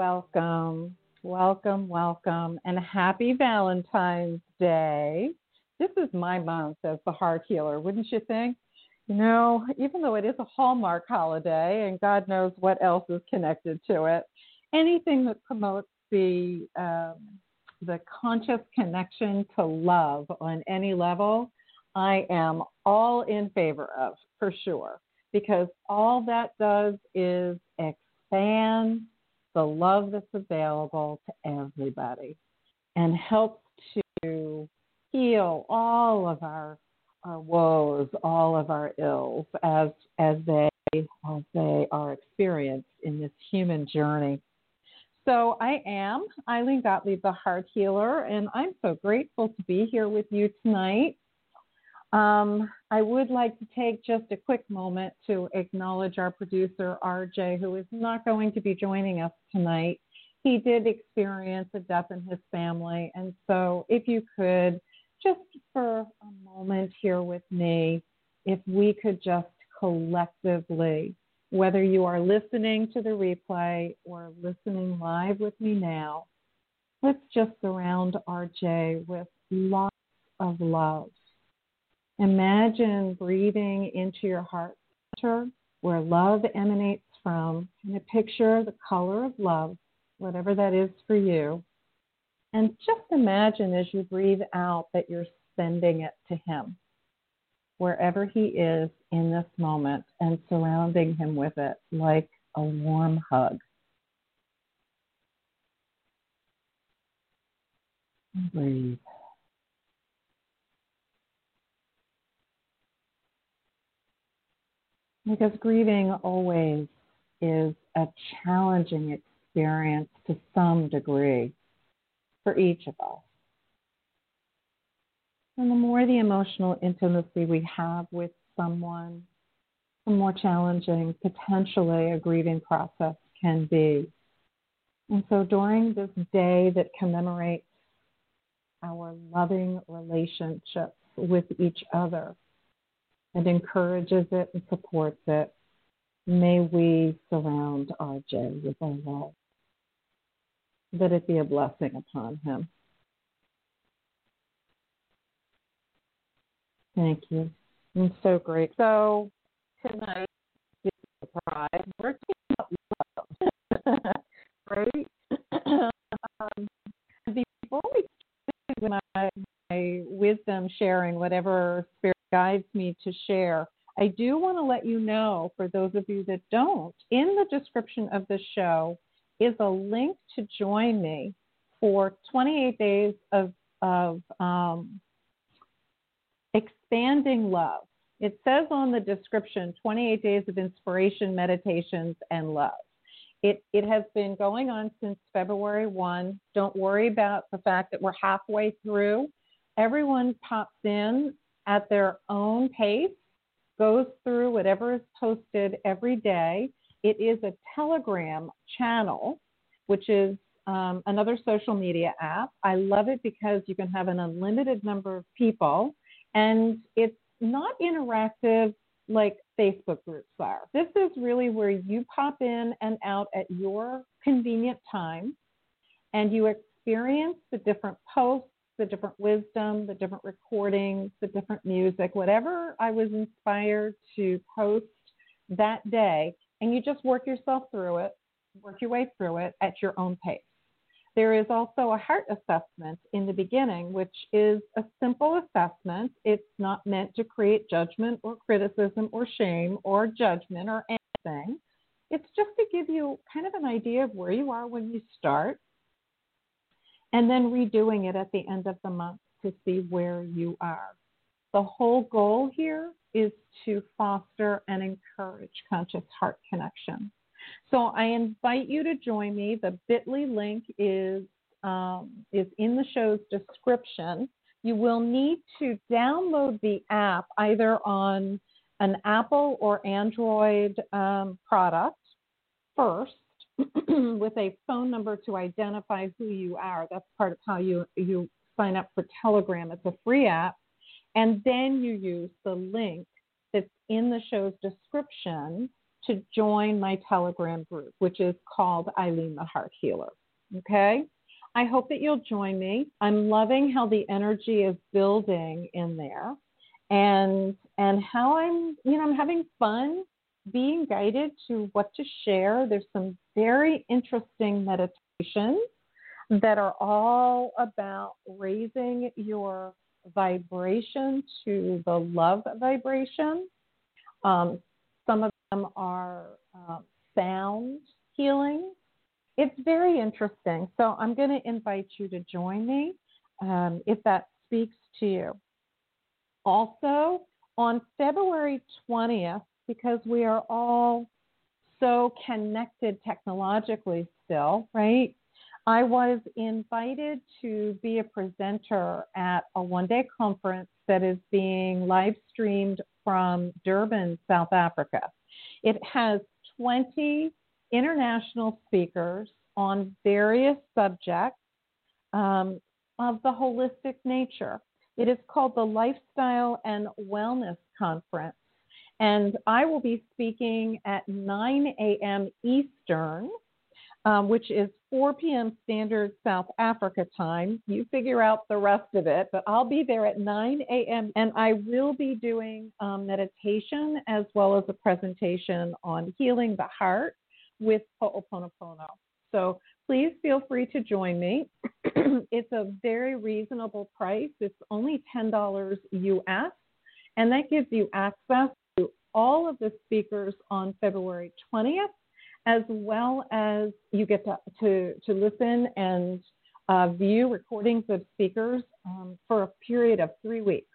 Welcome, welcome, welcome, and happy Valentine's Day. This is my month as the heart healer, wouldn't you think? You know, even though it is a Hallmark holiday, and God knows what else is connected to it, anything that promotes the um, the conscious connection to love on any level, I am all in favor of for sure, because all that does is expand the love that's available to everybody and helps to heal all of our our woes, all of our ills as as they as they are experienced in this human journey. So I am Ilene Gottlieb, the Heart Healer, and I'm so grateful to be here with you tonight. Um, I would like to take just a quick moment to acknowledge our producer, RJ, who is not going to be joining us tonight. He did experience a death in his family. And so, if you could, just for a moment here with me, if we could just collectively, whether you are listening to the replay or listening live with me now, let's just surround RJ with lots of love Imagine breathing into your heart center where love emanates from, and a picture the color of love, whatever that is for you. And just imagine as you breathe out that you're sending it to Him, wherever He is in this moment, and surrounding Him with it like a warm hug. breathe. Because grieving always is a challenging experience to some degree for each of us. And the more the emotional intimacy we have with someone, the more challenging potentially a grieving process can be. And so during this day that commemorates our loving relationships with each other, and encourages it and supports it. May we surround RJ with our love. That it be a blessing upon him. Thank you. I'm so great. So tonight, surprise, we're talking about love, right? um, before we my, my wisdom sharing, whatever spirit guides me to share. I do want to let you know, for those of you that don't, in the description of the show is a link to join me for 28 days of, of um, expanding love. It says on the description 28 days of inspiration, meditations, and love. It, it has been going on since February 1. Don't worry about the fact that we're halfway through Everyone pops in at their own pace, goes through whatever is posted every day. It is a Telegram channel, which is um, another social media app. I love it because you can have an unlimited number of people and it's not interactive like Facebook groups are. This is really where you pop in and out at your convenient time and you experience the different posts, the different wisdom, the different recordings, the different music, whatever I was inspired to post that day, and you just work yourself through it, work your way through it at your own pace. There is also a heart assessment in the beginning, which is a simple assessment. It's not meant to create judgment or criticism or shame or judgment or anything. It's just to give you kind of an idea of where you are when you start and then redoing it at the end of the month to see where you are. The whole goal here is to foster and encourage conscious heart connection. So I invite you to join me. The bit.ly link is, um, is in the show's description. You will need to download the app either on an Apple or Android um, product first with a phone number to identify who you are. That's part of how you, you sign up for Telegram. It's a free app. And then you use the link that's in the show's description to join my Telegram group, which is called Ilene the Heart Healer. Okay? I hope that you'll join me. I'm loving how the energy is building in there and and how I'm, you know, I'm having fun being guided to what to share. There's some very interesting meditations that are all about raising your vibration to the love vibration. Um, some of them are uh, sound healing. It's very interesting. So I'm going to invite you to join me um, if that speaks to you. Also, on February 20th, because we are all so connected technologically still, right? I was invited to be a presenter at a one day conference that is being live streamed from Durban, South Africa. It has 20 international speakers on various subjects um, of the holistic nature. It is called the Lifestyle and Wellness Conference. And I will be speaking at 9 a.m. Eastern, um, which is 4 p.m. Standard South Africa time. You figure out the rest of it, but I'll be there at 9 a.m. and I will be doing um, meditation as well as a presentation on healing the heart with Ho'oponopono. So please feel free to join me. it's a very reasonable price. It's only $10 US, and that gives you access all of the speakers on February 20th, as well as you get to, to, to listen and uh, view recordings of speakers um, for a period of three weeks.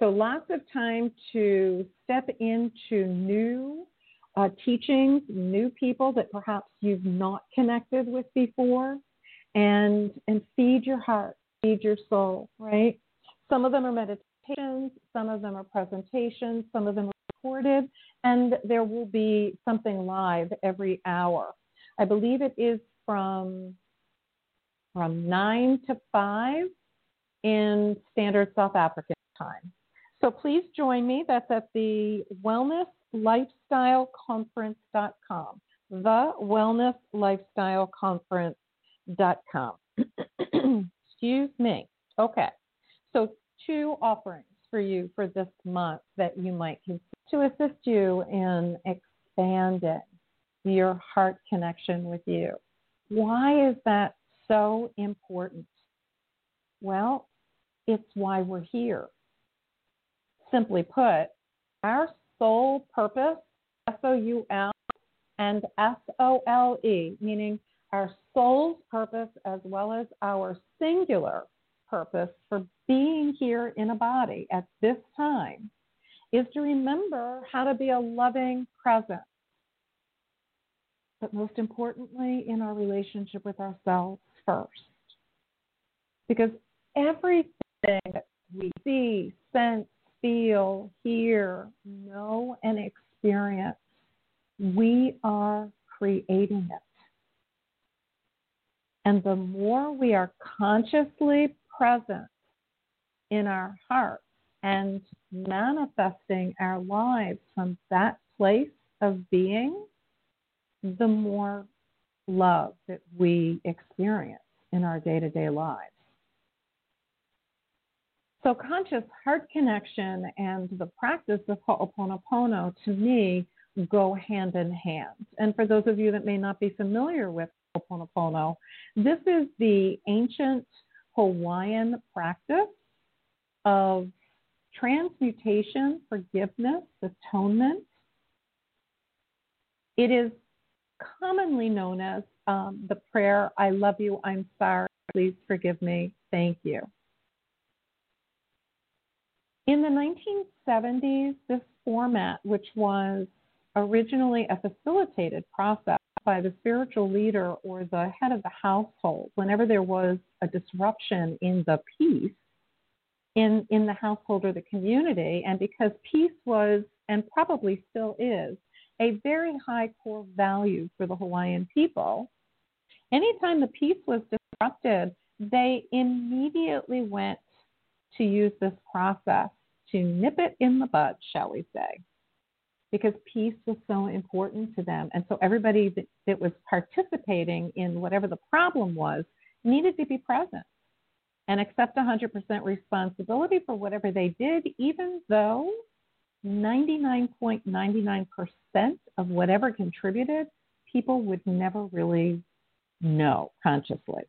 So, lots of time to step into new uh, teachings, new people that perhaps you've not connected with before, and, and feed your heart, feed your soul, right? Some of them are meditations, some of them are presentations, some of them recorded, and there will be something live every hour. I believe it is from from nine to five in standard South African time. So please join me. That's at the Wellness Lifestyle Conference.com. The Wellness Lifestyle Conference.com. Excuse me. Okay. So two offerings for you for this month that you might consider to assist you in expanding your heart connection with you. Why is that so important? Well, it's why we're here. Simply put, our sole purpose, S O U L and S O L E, meaning our soul's purpose as well as our singular purpose for being here in a body at this time is to remember how to be a loving presence. But most importantly, in our relationship with ourselves first. Because everything that we see, sense, feel, hear, know, and experience, we are creating it. And the more we are consciously present in our heart and manifesting our lives from that place of being, the more love that we experience in our day to day lives. So, conscious heart connection and the practice of Ho'oponopono to me go hand in hand. And for those of you that may not be familiar with Ho'oponopono, this is the ancient Hawaiian practice of transmutation, forgiveness, atonement. It is commonly known as um, the prayer, I love you, I'm sorry, please forgive me, thank you. In the 1970s, this format, which was originally a facilitated process by the spiritual leader or the head of the household, whenever there was a disruption in the peace in, in the household or the community, and because peace was, and probably still is, a very high core value for the Hawaiian people, anytime the peace was disrupted, they immediately went to use this process to nip it in the bud, shall we say, because peace was so important to them. And so everybody that, that was participating in whatever the problem was needed to be present and accept 100% responsibility for whatever they did, even though 99.99% of whatever contributed, people would never really know consciously.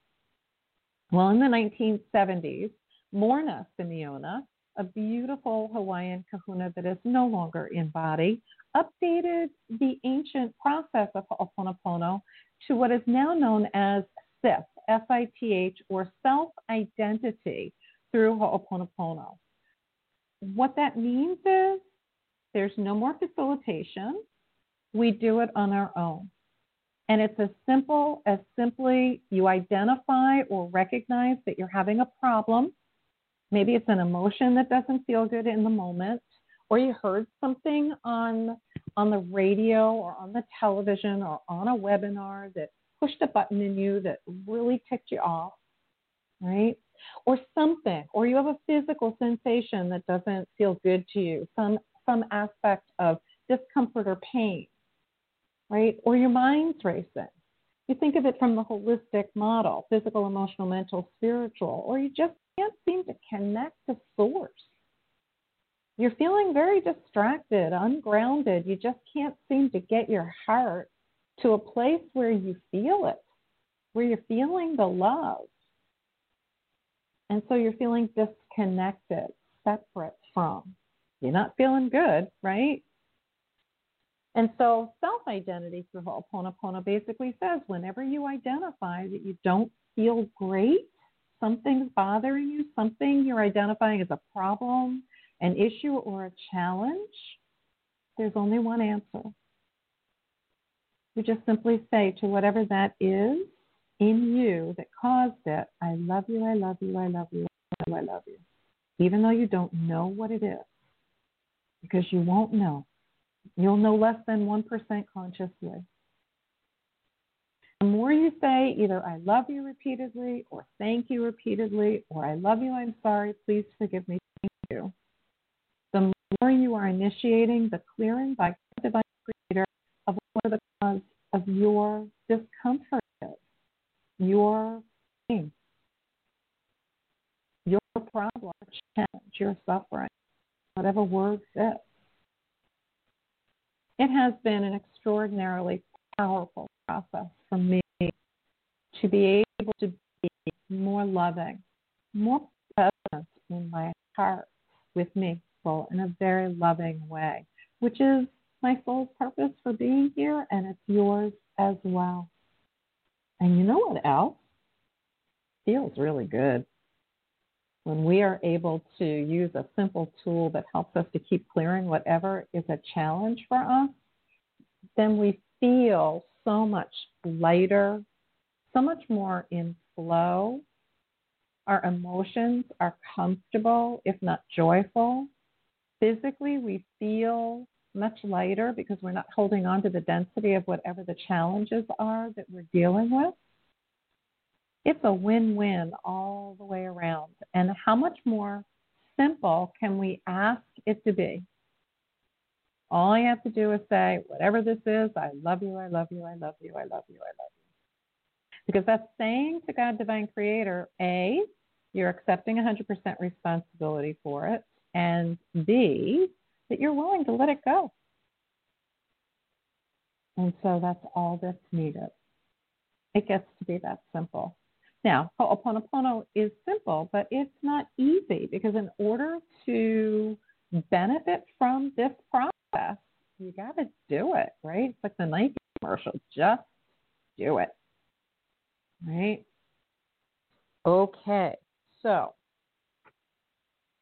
Well, in the 1970s, Morrnah Simeona, a beautiful Hawaiian kahuna that is no longer in body, updated the ancient process of Ho'oponopono to what is now known as SITH, S-I-T-H, or self-identity through Ho'oponopono. What that means is there's no more facilitation. We do it on our own. And it's as simple as simply you identify or recognize that you're having a problem. Maybe it's an emotion that doesn't feel good in the moment, or you heard something on on the radio or on the television or on a webinar that pushed a button in you that really ticked you off, right? Or something, or you have a physical sensation that doesn't feel good to you, some some aspect of discomfort or pain, right? Or your mind's racing. You think of it from the holistic model physical, emotional, mental, spiritual, or you just can't seem to connect to source. You're feeling very distracted, ungrounded. You just can't seem to get your heart to a place where you feel it, where you're feeling the love. And so you're feeling disconnected, separate from. You're not feeling good, right? And so self identity through Ho'oponopono basically says whenever you identify that you don't feel great, something's bothering you, something you're identifying as a problem, an issue, or a challenge, there's only one answer. You just simply say to whatever that is in you that caused it, I love you, I love you, I love you, I love you. Even though you don't know what it is because you won't know. You'll know less than 1% consciously. The more you say either I love you repeatedly or thank you repeatedly or I love you, I'm sorry, please forgive me, thank you, the more you are initiating the clearing by divine of what the cause of your discomfort is, your pain, your problem, challenge, your suffering whatever word fits. It has been an extraordinarily powerful process for me to be able to be more loving, more present in my heart with me in a very loving way, which is my soul's purpose for being here, and it's yours as well. And you know what else? Feels really good when we are able to use a simple tool that helps us to keep clearing whatever is a challenge for us, then we feel so much lighter, so much more in flow. Our emotions are comfortable, if not joyful. Physically, we feel much lighter because we're not holding on to the density of whatever the challenges are that we're dealing with. It's a win win all the way around. And how much more simple can we ask it to be? All I have to do is say, whatever this is, I love you, I love you, I love you, I love you, I love you. Because that's saying to God, Divine Creator, A, you're accepting 100% responsibility for it, and B, that you're willing to let it go. And so that's all that's needed. It gets to be that simple. Now, Ho'oponopono is simple, but it's not easy because in order to benefit from this process, you got to do it, right? It's like the Nike commercial. Just do it, right? Okay, so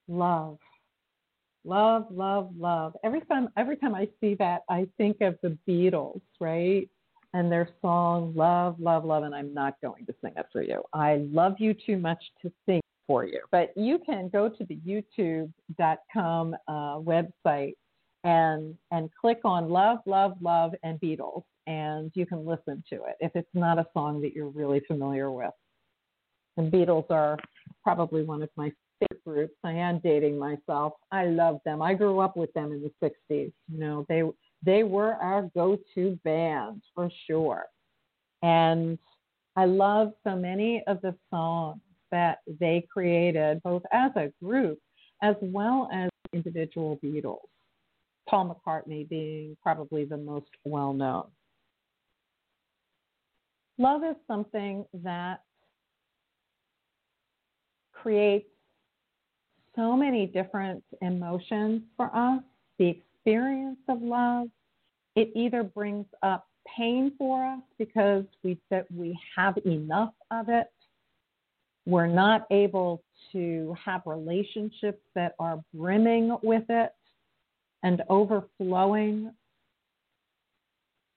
love, love, love, love. Every time, every time I see that, I think of the Beatles, right? and their song Love, Love, Love, and I'm not going to sing it for you. I love you too much to sing for you. But you can go to the youtube.com uh, website and and click on Love, Love, Love and Beatles and you can listen to it if it's not a song that you're really familiar with. And Beatles are probably one of my groups. I am dating myself. I love them. I grew up with them in the 60s. You know, they they were our go to band for sure. And I love so many of the songs that they created, both as a group as well as individual Beatles. Paul McCartney being probably the most well known. Love is something that creates so many different emotions for us. The experience of love. It either brings up pain for us because we that we have enough of it. We're not able to have relationships that are brimming with it and overflowing.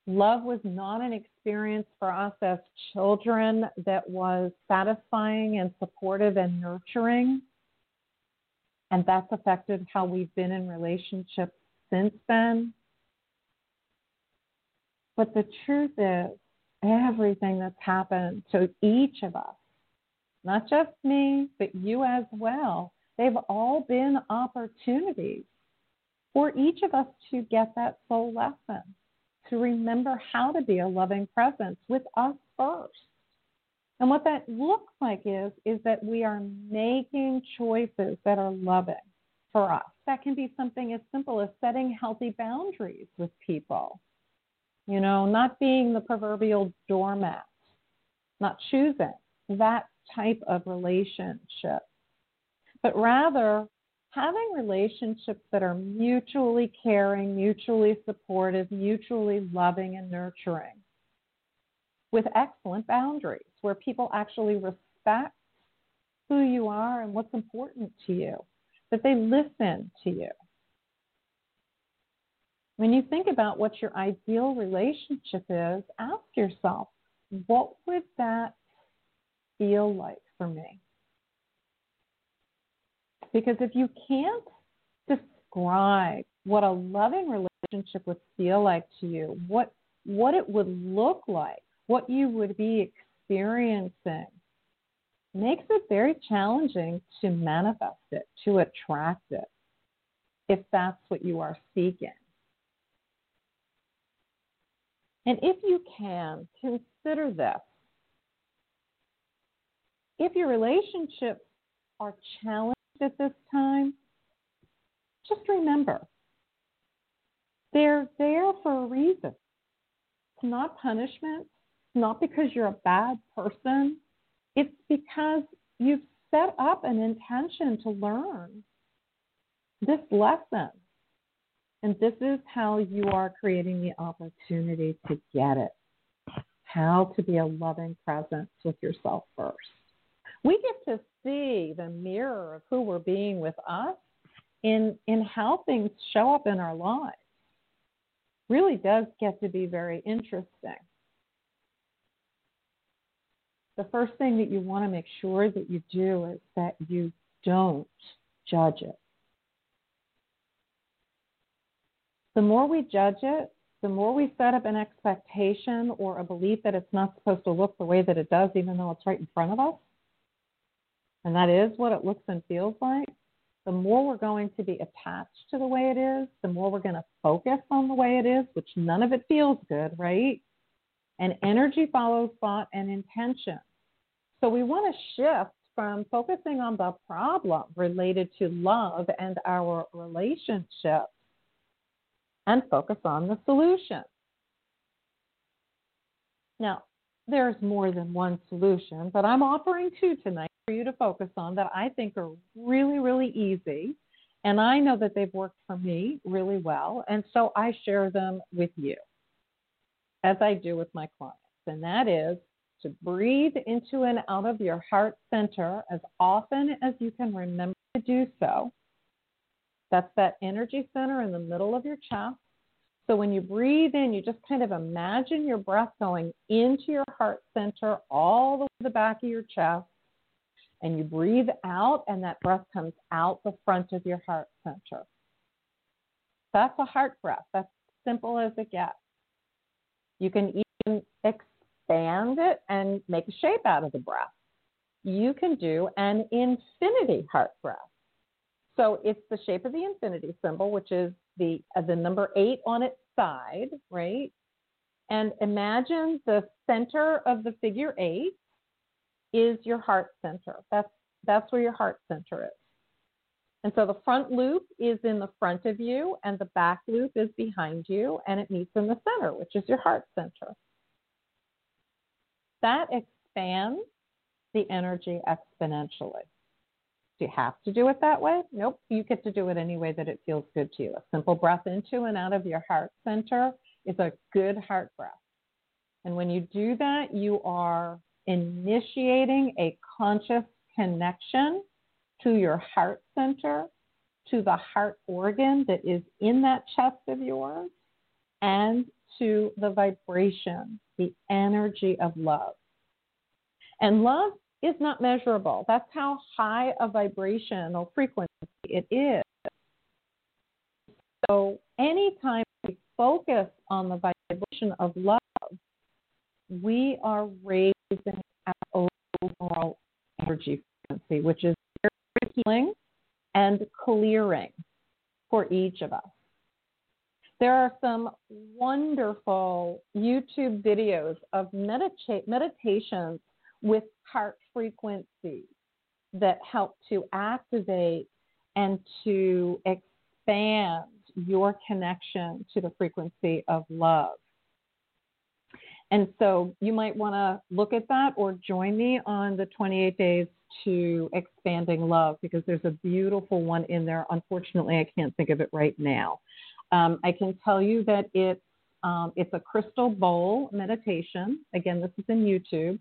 Love was not an experience for us as children that was satisfying and supportive and nurturing. And that's affected how we've been in relationships since then. But the truth is, everything that's happened to each of us, not just me, but you as well, they've all been opportunities for each of us to get that soul lesson, to remember how to be a loving presence with us first. And what that looks like is, is that we are making choices that are loving for us. That can be something as simple as setting healthy boundaries with people. You know, not being the proverbial doormat, not choosing that type of relationship, but rather having relationships that are mutually caring, mutually supportive, mutually loving and nurturing with excellent boundaries where people actually respect who you are and what's important to you that they listen to you. When you think about what your ideal relationship is, ask yourself, what would that feel like for me? Because if you can't describe what a loving relationship would feel like to you, what what it would look like, what you would be experiencing, makes it very challenging to manifest it, to attract it, if that's what you are seeking. And if you can, consider this. If your relationships are challenged at this time, just remember they're there for a reason. It's not punishment, not because you're a bad person, it's because you've set up an intention to learn this lesson. And this is how you are creating the opportunity to get it. How to be a loving presence with yourself first. We get to see the mirror of who we're being with us in, in how things show up in our lives. Really does get to be very interesting the first thing that you want to make sure that you do is that you don't judge it. The more we judge it, the more we set up an expectation or a belief that it's not supposed to look the way that it does, even though it's right in front of us, and that is what it looks and feels like, the more we're going to be attached to the way it is, the more we're going to focus on the way it is, which none of it feels good, right? And energy follows thought and intention. So we want to shift from focusing on the problem related to love and our relationship and focus on the solution. Now, there's more than one solution, but I'm offering two tonight for you to focus on that I think are really, really easy. And I know that they've worked for me really well. And so I share them with you, as I do with my clients. And that is to breathe into and out of your heart center as often as you can remember to do so. That's that energy center in the middle of your chest. So when you breathe in, you just kind of imagine your breath going into your heart center, all the way to the back of your chest. And you breathe out, and that breath comes out the front of your heart center. That's a heart breath. That's simple as it gets. You can even expand it and make a shape out of the breath. You can do an infinity heart breath. So it's the shape of the infinity symbol, which is the uh, the number eight on its side, right? And imagine the center of the figure eight is your heart center. That's that's where your heart center is. And so the front loop is in the front of you, and the back loop is behind you, and it meets in the center, which is your heart center that expands the energy exponentially. Do you have to do it that way? Nope. You get to do it any way that it feels good to you. A simple breath into and out of your heart center is a good heart breath. And when you do that, you are initiating a conscious connection to your heart center, to the heart organ that is in that chest of yours, and to the vibration, the energy of love. And love is not measurable. That's how high a vibrational frequency it is. So anytime we focus on the vibration of love, we are raising our overall energy frequency, which is healing and clearing for each of us. There are some wonderful YouTube videos of medita- meditations with heart frequencies that help to activate and to expand your connection to the frequency of love. And so you might want to look at that or join me on the 28 days to expanding love because there's a beautiful one in there. Unfortunately, I can't think of it right now. Um, I can tell you that it's um, it's a crystal bowl meditation. Again, this is in YouTube.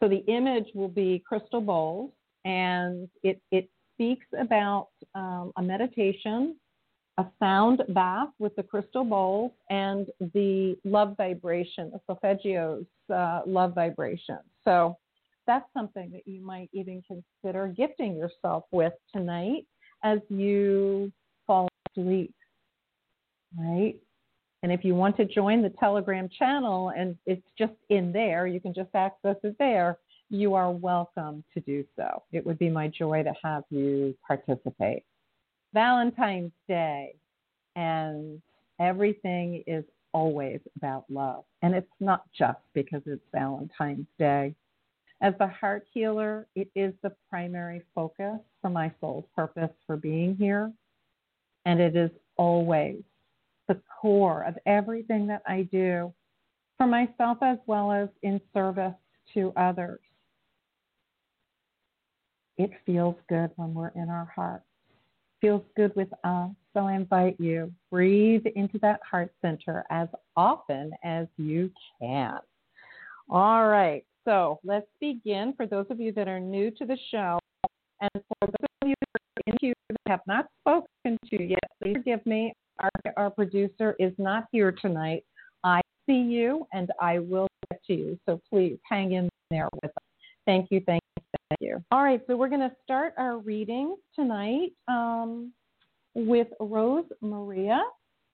So the image will be crystal bowls, and it it speaks about um, a meditation, a sound bath with the crystal bowls, and the love vibration, the solfeggio's uh, love vibration. So that's something that you might even consider gifting yourself with tonight as you fall asleep right? And if you want to join the Telegram channel and it's just in there, you can just access it there, you are welcome to do so. It would be my joy to have you participate. Valentine's Day, and everything is always about love. And it's not just because it's Valentine's Day. As the heart healer, it is the primary focus for my soul's purpose for being here. And it is always the core of everything that I do for myself as well as in service to others. It feels good when we're in our hearts. Feels good with us. So I invite you, breathe into that heart center as often as you can. All right, so let's begin. For those of you that are new to the show, and for those of you that have not spoken to yet, please forgive me. Our, our producer is not here tonight. I see you and I will get to you. So please hang in there with us. Thank you, thank you, thank you. All right, so we're going to start our reading tonight um, with Rose Maria.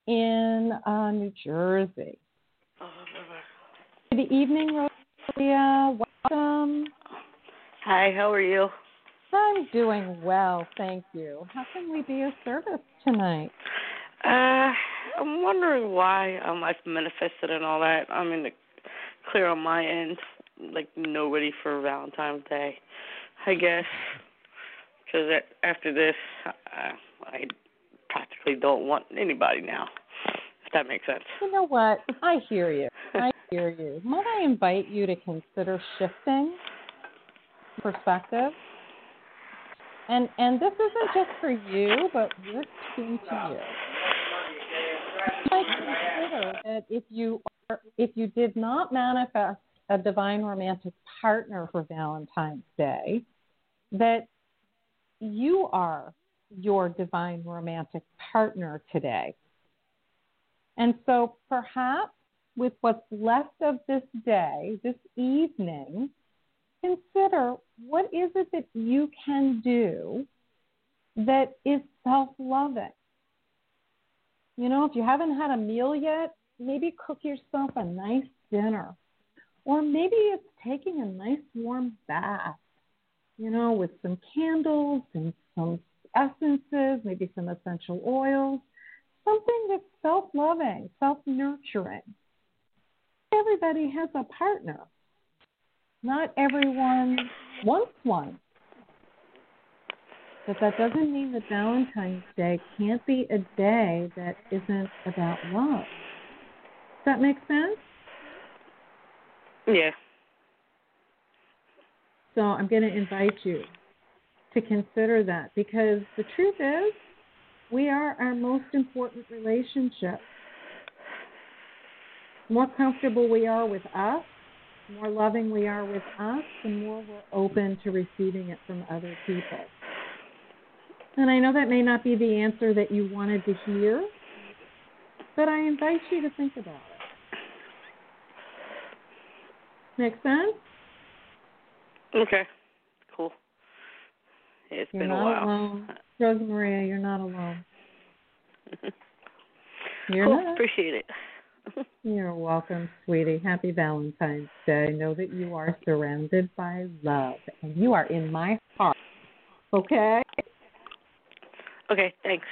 in uh, New Jersey. Good evening, Rosalia. Welcome. Hi, how are you? I'm doing well, thank you. How can we be of service tonight? Uh, I'm wondering why um, I've manifested and all that. I'm in the clear on my end, like nobody for Valentine's Day, I guess. Because after this, uh, I practically don't want anybody now. That makes sense. You know what? I hear you. I hear you. Might I invite you to consider shifting perspective? And and this isn't just for you, but we're speaking to you. You might consider that if you are, if you did not manifest a divine romantic partner for Valentine's Day, that you are your divine romantic partner today. And so perhaps with what's left of this day, this evening, consider what is it that you can do that is self loving. You know, if you haven't had a meal yet, maybe cook yourself a nice dinner. Or maybe it's taking a nice warm bath, you know, with some candles and some essences, maybe some essential oils, something that's self loving, self nurturing. Everybody has a partner. Not everyone wants one. But that doesn't mean that Valentine's Day can't be a day that isn't about love. Does that make sense? Yeah. So I'm going to invite you to consider that because the truth is, we are our most important relationship. The more comfortable we are with us, the more loving we are with us, the more we're open to receiving it from other people. And I know that may not be the answer that you wanted to hear, but I invite you to think about it. Make sense? Okay. Cool. It's you're been a while. alone. Rosa Maria, you're not alone. You're cool. not. Appreciate it. You're welcome, sweetie. Happy Valentine's Day. Know that you are surrounded by love and you are in my heart. Okay? Okay, thanks.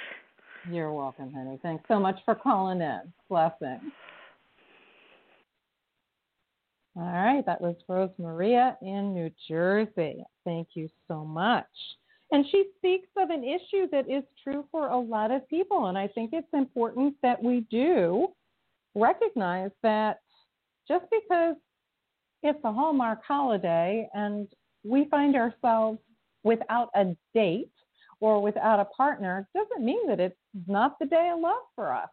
You're welcome, honey. Thanks so much for calling in. Blessing. All right, that was Rose Maria in New Jersey. Thank you so much. And she speaks of an issue that is true for a lot of people. And I think it's important that we do recognize that just because it's a Hallmark holiday and we find ourselves without a date or without a partner doesn't mean that it's not the day of love for us.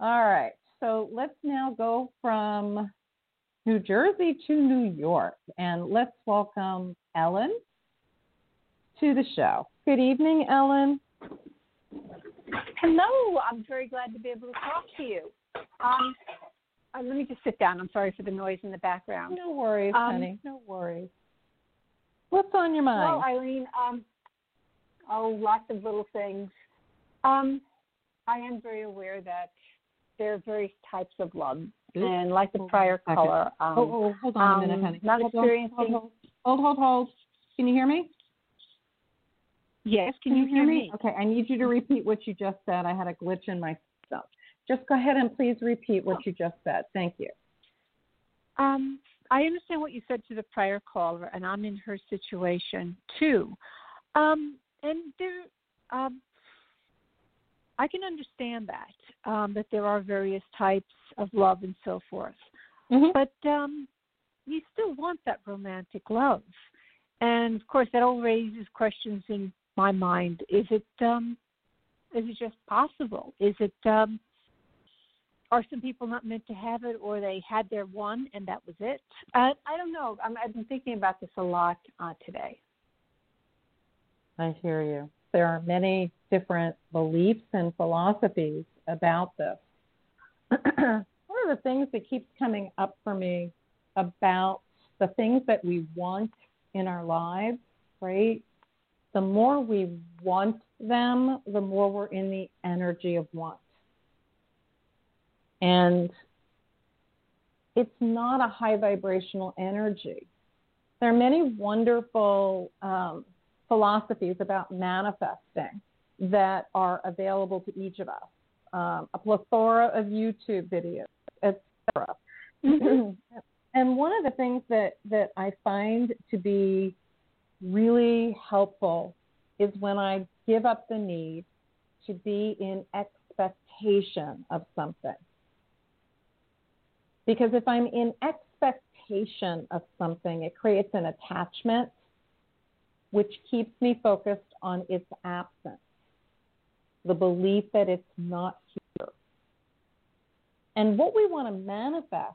All right, so let's now go from New Jersey to New York and let's welcome Ellen to the show. Good evening, Ellen. Hello, I'm very glad to be able to talk to you. Um, uh, let me just sit down. I'm sorry for the noise in the background. No worries, Um, honey. No worries. What's on your mind? Well, Ilene, um, oh, lots of little things. Um, I am very aware that there are various types of love, and like the prior caller, um, oh, oh, hold on a minute, um, honey. not hold, on, experiencing- hold, hold, hold, hold, hold. Can you hear me? Yes, can, you hear me? Okay, I need you to repeat what you just said. I had a glitch in my system. Just go ahead and please repeat what you just said. Thank you. Um, I understand what you said to the prior caller, and I'm in her situation too. Um, and there, um, I can understand that um, that there are various types of love and so forth, Mhm. but um, you still want that romantic love, and of course that all raises questions in my mind. Is it um, is it just possible? Is it um, are some people not meant to have it, or they had their one and that was it? Uh, I don't know. I'm, I've been thinking about this a lot uh, today. I hear you. There are many different beliefs and philosophies about this. One of the things that keeps coming up for me about the things that we want in our lives, right? The more we want them, the more we're in the energy of want. And it's not a high vibrational energy. There are many wonderful um, philosophies about manifesting that are available to each of us. Um, a plethora of YouTube videos, etc. Mm-hmm. and one of the things that, that I find to be really helpful is when I give up the need to be in expectation of something. Because if I'm in expectation of something, it creates an attachment which keeps me focused on its absence, the belief that it's not here. And what we want to manifest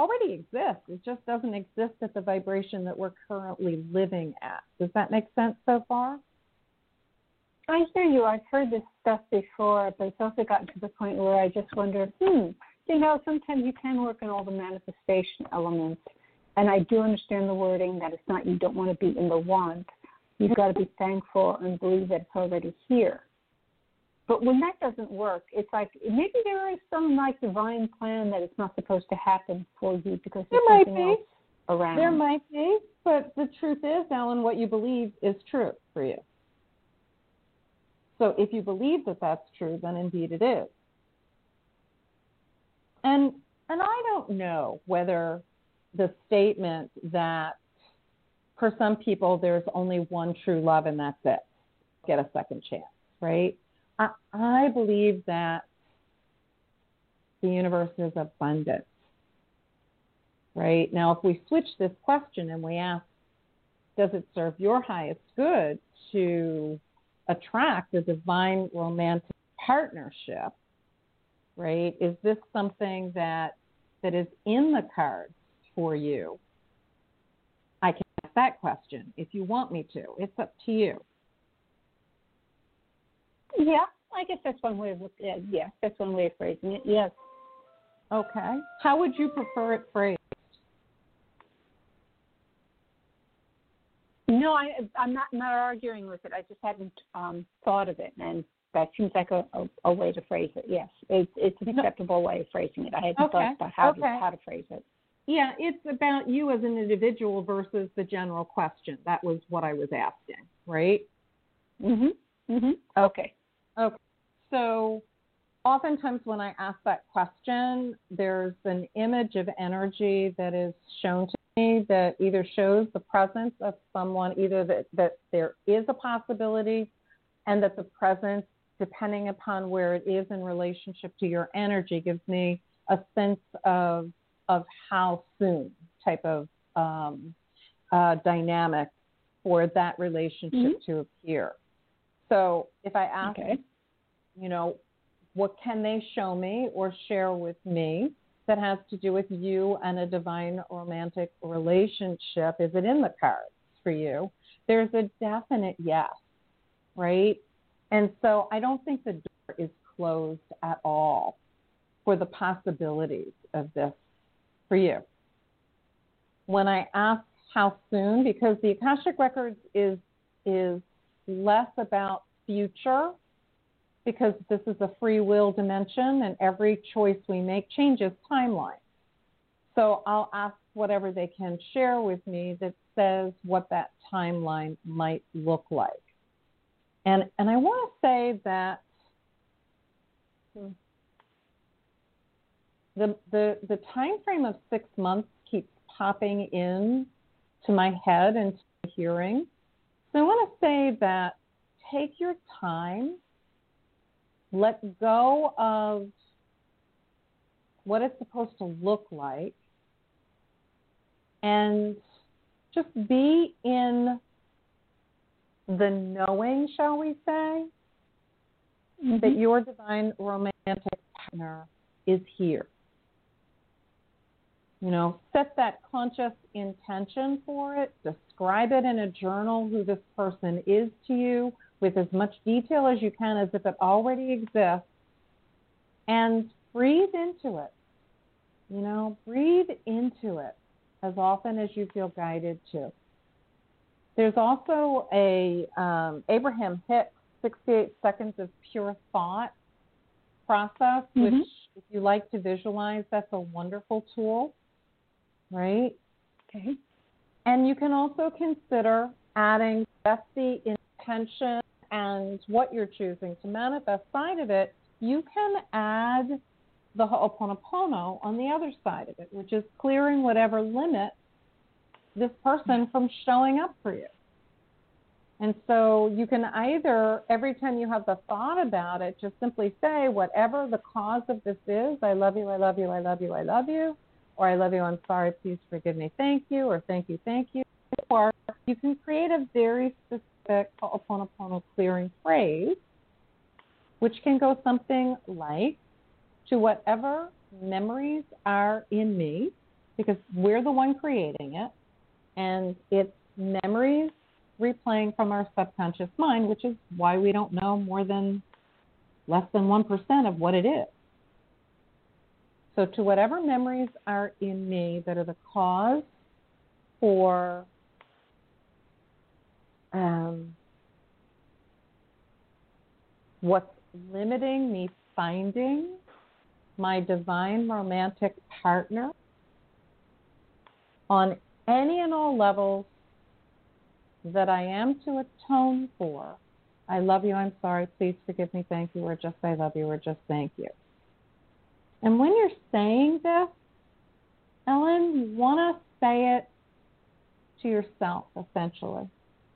already exists. It just doesn't exist at the vibration that we're currently living at. Does that make sense so far? I hear you. I've heard this stuff before, but it's also gotten to the point where I just wonder, hmm, you know, sometimes you can work on all the manifestation elements. And I do understand the wording that it's not you don't want to be in the want. You've got to be thankful and believe that it's already here. But when that doesn't work, it's like maybe there is some like divine plan that it's not supposed to happen for you because there something else around. There might be, but the truth is, Ellen, what you believe is true for you. So if you believe that that's true, then indeed it is. And and I don't know whether the statement that for some people there's only one true love and that's it. Get a second chance, right? I, believe that the universe is abundant. Right? Now, if we switch this question and we ask, does it serve your highest good to attract a divine romantic partnership? Right? Is this something that that is in the cards for you? I can ask that question if you want me to. It's up to you. Yeah, I guess that's one way of looking at it. Yeah, that's one way of phrasing it. Yes. Okay. How would you prefer it phrased? No, I, I'm not not arguing with it. I just hadn't um, thought of it, and that seems like a, a, a way to phrase it. Yes, it, it's an acceptable way of phrasing it. I hadn't okay. thought about how okay. to how to phrase it. Yeah, it's about you as an individual versus the general question. That was what I was asking, right? Mhm. Mhm. Okay. Okay. So oftentimes when I ask that question, there's an image of energy that is shown to me that either shows the presence of someone, either that, that there is a possibility and that the presence, depending upon where it is in relationship to your energy, gives me a sense of of how soon type of um, uh, dynamic for that relationship mm-hmm. to appear. So if I ask, okay. you know, what can they show me or share with me that has to do with you and a divine romantic relationship? Is it in the cards for you? There's a definite yes, right? And so I don't think the door is closed at all for the possibilities of this for you. When I ask how soon, because the Akashic Records is is less about future because this is a free will dimension and every choice we make changes timeline. So I'll ask whatever they can share with me that says what that timeline might look like. And and I want to say that the the the time frame of 6 months keeps popping in to my head and to the hearing so I want to say that take your time, let go of what it's supposed to look like, and just be in the knowing, shall we say, mm-hmm. that your divine romantic partner is here. You know, set that conscious intention for it, describe it in a journal who this person is to you with as much detail as you can as if it already exists, and breathe into it. You know, breathe into it as often as you feel guided to. There's also a um, Abraham Hicks 68 Seconds of Pure Thought process, Mhm. which if you like to visualize, that's a wonderful tool, right? Okay. And you can also consider adding just the intention and what you're choosing to manifest side of it. You can add the Ho'oponopono on the other side of it, which is clearing whatever limits this person from showing up for you. And so you can either, every time you have the thought about it, just simply say, whatever the cause of this is, I love you, I love you, I love you, I love you, or I love you, I'm sorry, please forgive me, thank you, or thank you, thank you. Or you can create a very specific Ho'oponopono clearing phrase, which can go something like, to whatever memories are in me, because we're the one creating it, and it's memories replaying from our subconscious mind, which is why we don't know more than less than 1% of what it is. So, to whatever memories are in me that are the cause for um, what's limiting me finding my divine romantic partner on any and all levels that I am to atone for. I love you, I'm sorry, please forgive me, thank you, or just I love you, or just thank you. And when you're saying this, Ellen, you want to say it to yourself, essentially.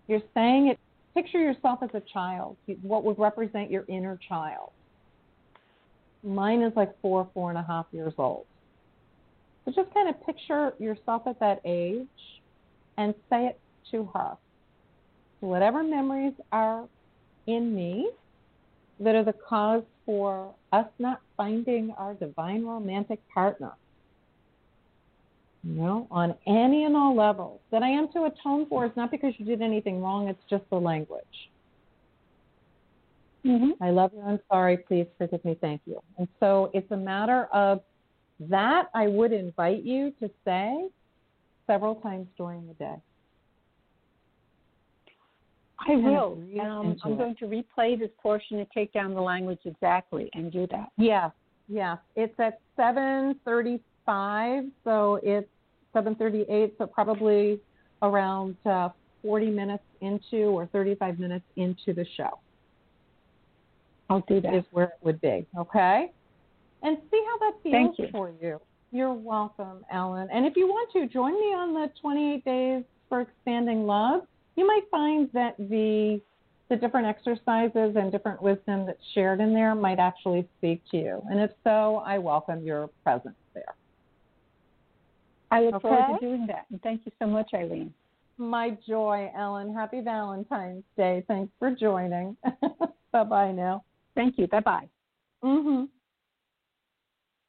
You're saying it, picture yourself as a child, what would represent your inner child. Mine is like four, four and a half years old. So just kind of picture yourself at that age and say it to her. Whatever memories are in me that are the cause for us not finding our divine romantic partner. You know, on any and all levels. That I am to atone for is not because you did anything wrong, it's just the language. Mm-hmm. I love you. I'm sorry. Please forgive me. Thank you. And so it's a matter of that I would invite you to say several times during the day. I will. Um, I'm going to replay this portion and take down the language exactly and do that. Yes, yes. It's at 7:35, so it's 7:38, so probably around uh, 40 minutes into or 35 minutes into the show I'll do that. is where it would be. Okay, and see how that feels Thank you. for you. You're welcome, Ellen. And if you want to join me on the 28 days for expanding love, you might find that the the different exercises and different wisdom that's shared in there might actually speak to you. And if so, I welcome your presence there. I look forward to doing that. And thank you so much, Ilene. My joy, Ellen. Happy Valentine's Day. Thanks for joining. bye bye now. Thank you. Bye bye. Mhm.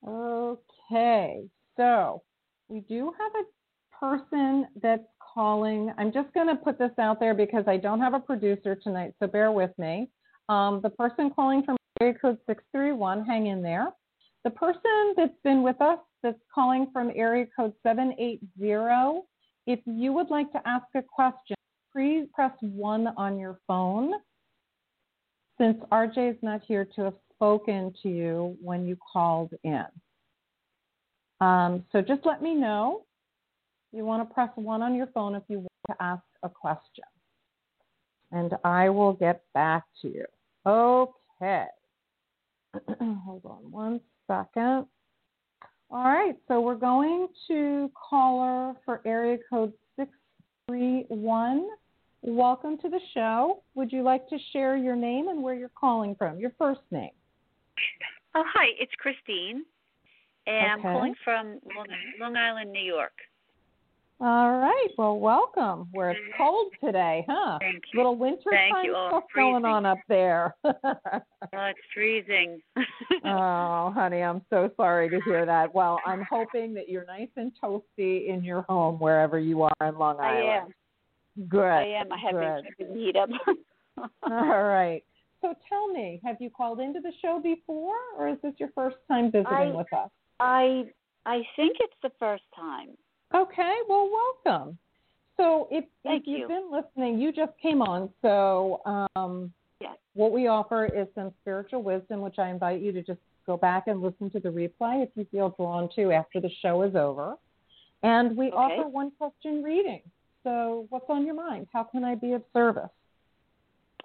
Okay. So we do have a person that's calling. I'm just going to put this out there because I don't have a producer tonight, so bear with me. Um, the person calling from area code 631, hang in there. The person that's been with us that's calling from area code 780, if you would like to ask a question, please press 1 on your phone since RJ is not here to have spoken to you when you called in. Um, so just let me know. You want to press one on your phone if you want to ask a question. And I will get back to you. Okay. Hold on one second. All right, so we're going to caller for area code 631. Welcome to the show. Would you like to share your name and where you're calling from? Your first name. Oh, hi, it's Christine, and I'm calling from Long, Long Island, New York. All right. Well, welcome. Where it's cold today, huh? Thank you. Little winter Thank time you. Oh, stuff going on up there. Oh, it's freezing. oh, honey, I'm so sorry to hear that. Well, I'm hoping that you're nice and toasty in your home wherever you are in Long Island. I am. Good. I am. I have been keeping heat up. All right. So tell me, have you called into the show before, or is this your first time visiting I- with us? I I think it's the first time. Okay, well, welcome. So if, if Thank you've you. been listening, you just came on. So um, Yes. what we offer is some spiritual wisdom, which I invite you to just go back and listen to the replay if you feel drawn to after the show is over. And we Okay. offer one question reading. So, what's on your mind? How can I be of service?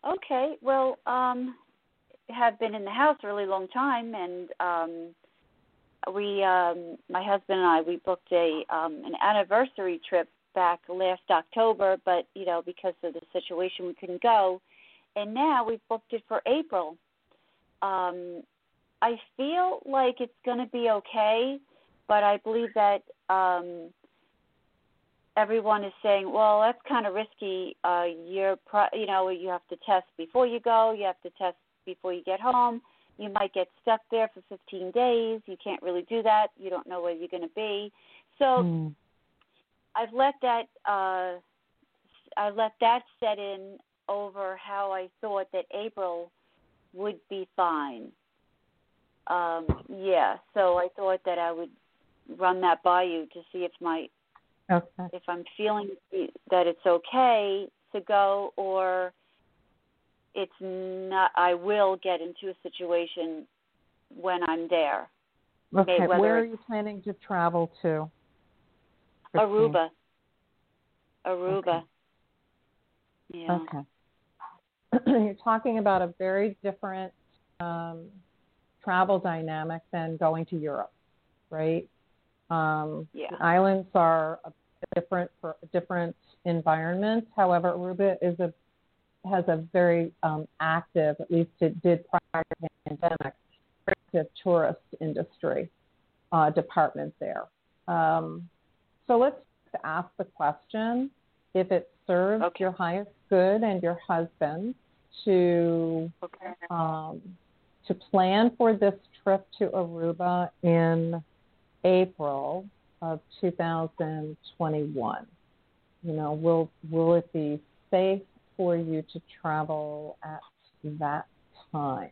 Okay. Well, um, have been in the house a really long time, and um, we, um, my husband and I, we booked a um, an anniversary trip back last October, but you know because of the situation we couldn't go, and now we've booked it for April. Um, I feel like it's going to be okay, but I believe that um, everyone is saying, well, that's kind of risky. Uh, you're, pro- you know, you have to test before you go. You have to test before you get home. You might get stuck there for 15 days. You can't really do that. You don't know where you're going to be. So Hmm. I've let that uh, I let that set in over how I thought that April would be fine. Um, yeah, so I thought that I would run that by you to see if my Okay. if I'm feeling that it's okay to go or it's not I will get into a situation when I'm there. Okay. whether Where are you planning to travel to? Christine? Aruba. Aruba. Okay. Yeah. Okay. You're talking about a very different um, travel dynamic than going to Europe, right? Um, Yeah. The islands are a different for different environments. However, Aruba is a has a very um, active, at least it did prior to the pandemic, active tourist industry uh, department there. Um, so let's ask the question if it serves Okay. your highest good and your husband to Okay. um, to plan for this trip to Aruba in April of 2021. You know, will will it be safe for you to travel at that time?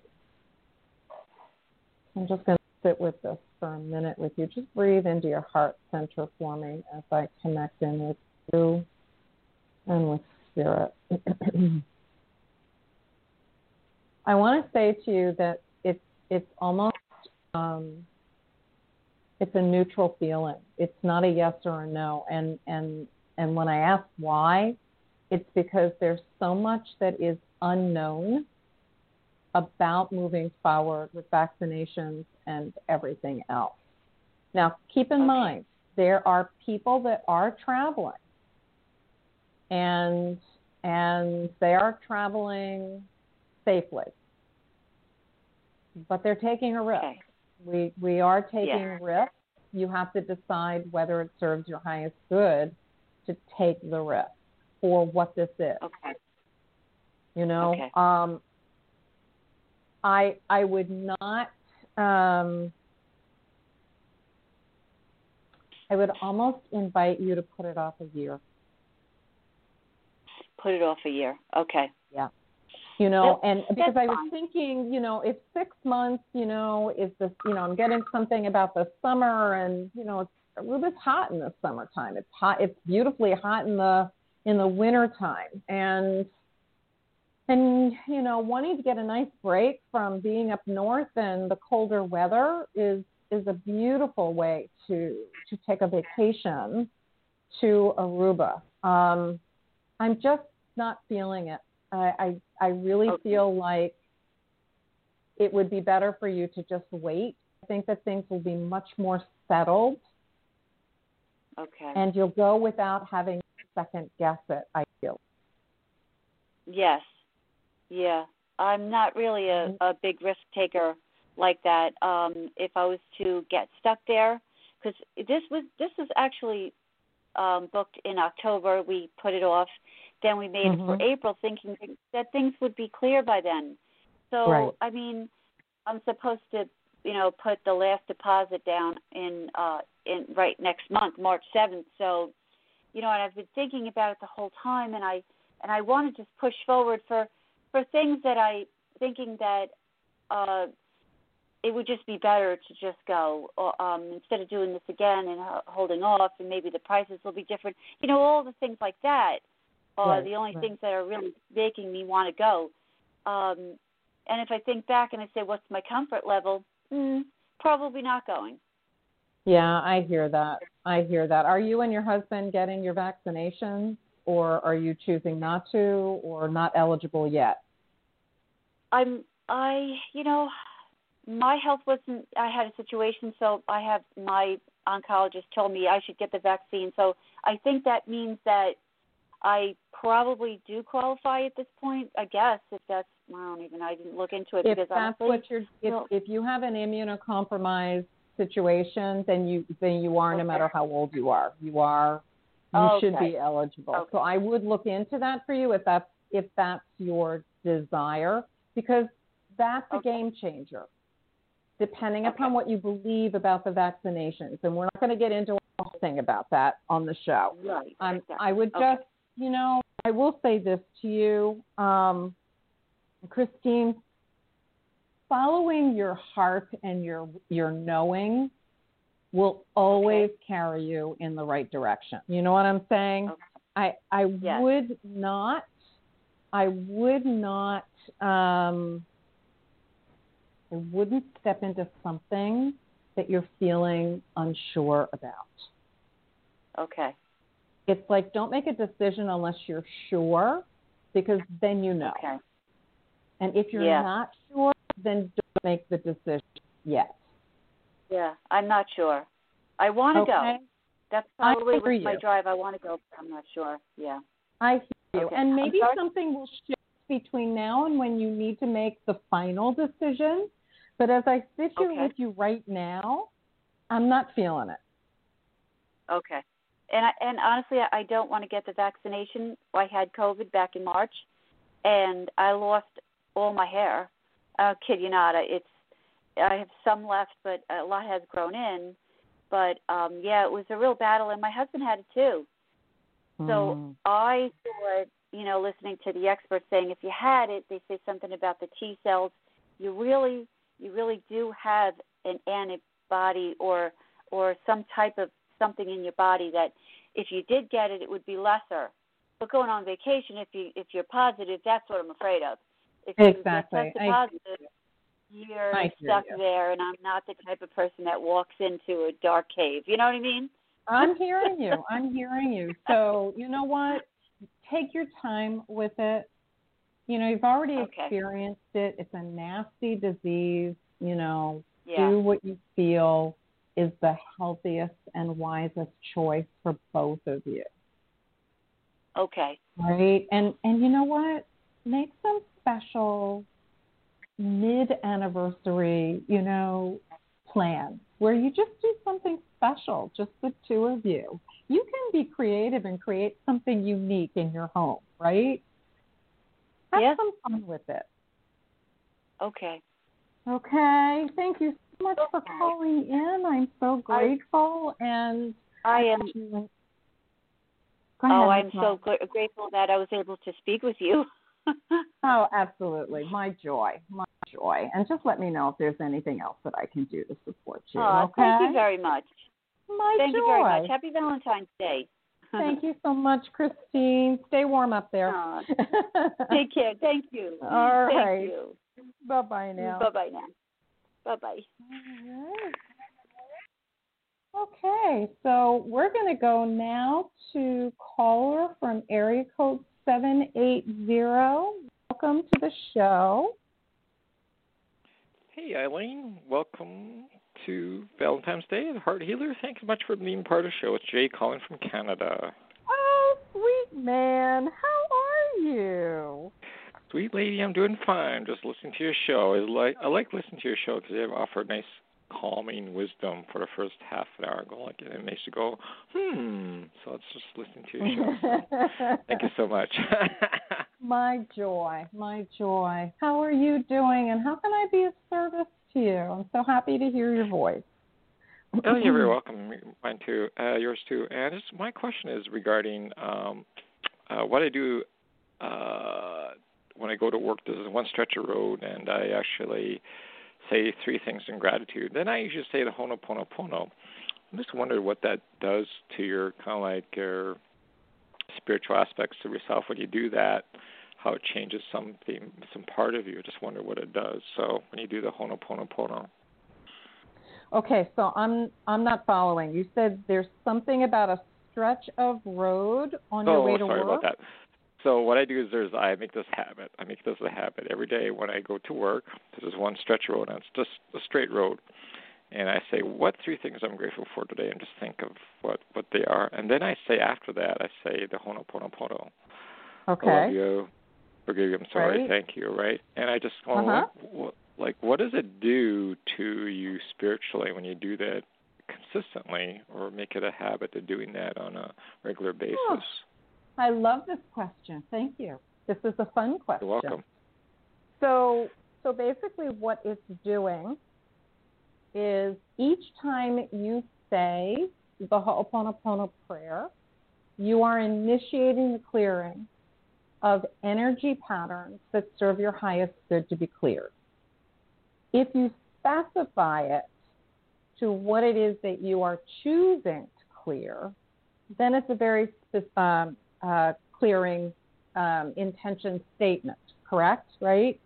I'm just going to sit with this for a minute with you. Just breathe into your heart center for me as I connect in with you and with spirit. I want to say to you that it's it's almost um, it's a neutral feeling. It's not a yes or a no. And and and when I ask why, it's because there's so much that is unknown about moving forward with vaccinations and everything else. Now, keep in Okay. mind there are people that are traveling and and they are traveling safely. But they're taking a risk. Okay. We we are taking Yeah. risks. You have to decide whether it serves your highest good to take the risk for what this is. Okay. You know, Okay. um, I I would not. Um, I would almost invite you to put it off a year. Put it off a year. Okay. Yeah. You know, That's- and because I was fine. thinking, you know, if six months, you know, is this, you know, I'm getting something about the summer, and you know, it's Aruba's hot in the summertime. It's hot. It's beautifully hot in the in the wintertime, and and you know, wanting to get a nice break from being up north and the colder weather is is a beautiful way to to take a vacation to Aruba. Um, I'm just not feeling it. I, I, I really Okay. feel like it would be better for you to just wait. I think that things will be much more settled Okay. and you'll go without having second guess it, I feel. yes. Yeah. I'm not really a, Mm-hmm. a big risk taker like that. Um, if I was to get stuck there, because this was this was actually um, booked in October. We put it off. Then we made it Mhm. for April, thinking that things would be clear by then. So Right. I mean, I'm supposed to, you know, put the last deposit down in uh in right next month, March seventh. So, you know, and I've been thinking about it the whole time, and I and I want to just push forward for for things that I thinking that uh it would just be better to just go um instead of doing this again and uh, holding off and maybe the prices will be different you know all the things like that are Right, the only right. things that are really making me want to go um and if i think back and i say what's my comfort level mm, probably not going. Yeah, I hear that. I hear that. Are you and your husband getting your vaccinations, or are you choosing not to, or not eligible yet? I'm I you know my health wasn't I had a situation so I have my oncologist told me I should get the vaccine so I think that means that I probably do qualify at this point I guess if that's I don't even I didn't look into it if because that's honestly, what you're if, no. if you have an immunocompromised situation then you then you are no matter how old you are you are you Okay. should be eligible Okay. so I would look into that for you if that's if that's your desire because that's a game changer depending Okay. upon what you believe about the vaccinations and we're not going to get into a whole thing about that on the show right um. I would Okay. just, you know, I will say this to you, um, Christine. Following your heart and your your knowing will always carry you in the right direction. You know what I'm saying? Okay. I I Yes. would not, I would not, um, I wouldn't step into something that you're feeling unsure about okay it's like don't make a decision unless you're sure because then you know okay and if you're Yeah. not sure then don't make the decision yet yeah I'm not sure I want to okay go that's probably with my drive I want to go but I'm not sure yeah i hear you Okay. and maybe something will shift between now and when you need to make the final decision but as i sit here Okay. with you right now i'm not feeling it Okay. And I, and honestly, I don't want to get the vaccination. I had COVID back in March, and I lost all my hair. You not. It's I have some left, but a lot has grown in. But um yeah, it was a real battle, and my husband had it too. So Mm. I thought, you know, listening to the experts saying if you had it, they say something about the T cells. You really, you really do have an antibody or or some type of something in your body that if you did get it, it would be lesser. But going on vacation, if you if you're positive, that's what I'm afraid of. If you Exactly. get tested positive, you're I stuck you. there, and I'm not the type of person that walks into a dark cave. You know what I mean? I'm hearing you. I'm hearing you. So, you know what? Take your time with it. You know, you've already Okay. experienced it. It's a nasty disease. You know, Yeah. do what you feel is the healthiest and wisest choice for both of you. Okay. Right? And and you know what? Make some special mid anniversary, you know, plan where you just do something special, just the two of you. You can be creative and create something unique in your home, right? Have Yeah. some fun with it. Okay. Okay. Thank you so much for calling in. I'm so grateful and I am. Oh, I'm so gr- grateful that I was able to speak with you. Oh, absolutely. My joy. My joy. And just let me know if there's anything else that I can do to support you. oh, okay? thank you very much. My Thank joy. you very much. Happy Valentine's Day. Thank you so much, Christine. Stay warm up there. Take care. Thank you. All right. bye bye now. Bye bye now. Bye bye. All right. Okay, so we're going to go now to caller from area code 780. Welcome to the show. Hey, Ilene. Welcome to Valentine's Day, the Heart Healer. Thanks so much for being part of the show. It's Jay calling from Canada. Oh, sweet man. How are you? Sweet lady, I'm doing fine. Just listening to your show. I like I like listening to your show because they offer nice, calming wisdom for the first half an hour. Go like it makes you go, hmm. So it's just listening to your show. Thank you so much. My joy, my joy. How are you doing and how can I be of service to you? I'm so happy to hear your voice. Oh, you're very welcome. Mine too. Uh, yours too. And just, my question is regarding um, uh, what I do uh, when I go to work. There's one stretch of road, and I actually say three things in gratitude. Then I usually say the Ho'oponopono. I'm just wondering what that does to your kind of like your spiritual aspects of yourself when you do that. How it changes something, some part of you. Just wonder what it does. So when you do the Ho'oponopono. Okay, so I'm I'm not following. You said there's something about a stretch of road on oh, your way to sorry work. about that. So what I do is there's I make this habit. I make this a habit every day when I go to work. There's one stretch road and it's just a straight road. And I say, what three things I'm grateful for today, and just think of what what they are. And then I say after that, I say the Ho'oponopono. Okay. I love you, forgive you, I'm sorry, Right. thank you, right? And I just go, Uh-huh. what, like, what does it do to you spiritually when you do that consistently, or make it a habit of doing that on a regular basis? Oh, I love this question. Thank you. This is a fun question. You're welcome. So, so basically, what it's doing is each time you say the Ho'oponopono prayer, you are initiating the clearing of energy patterns that serve your highest good to be cleared. If you specify it to what it is that you are choosing to clear, then it's a very um, uh, clearing um, intention statement, correct? Right?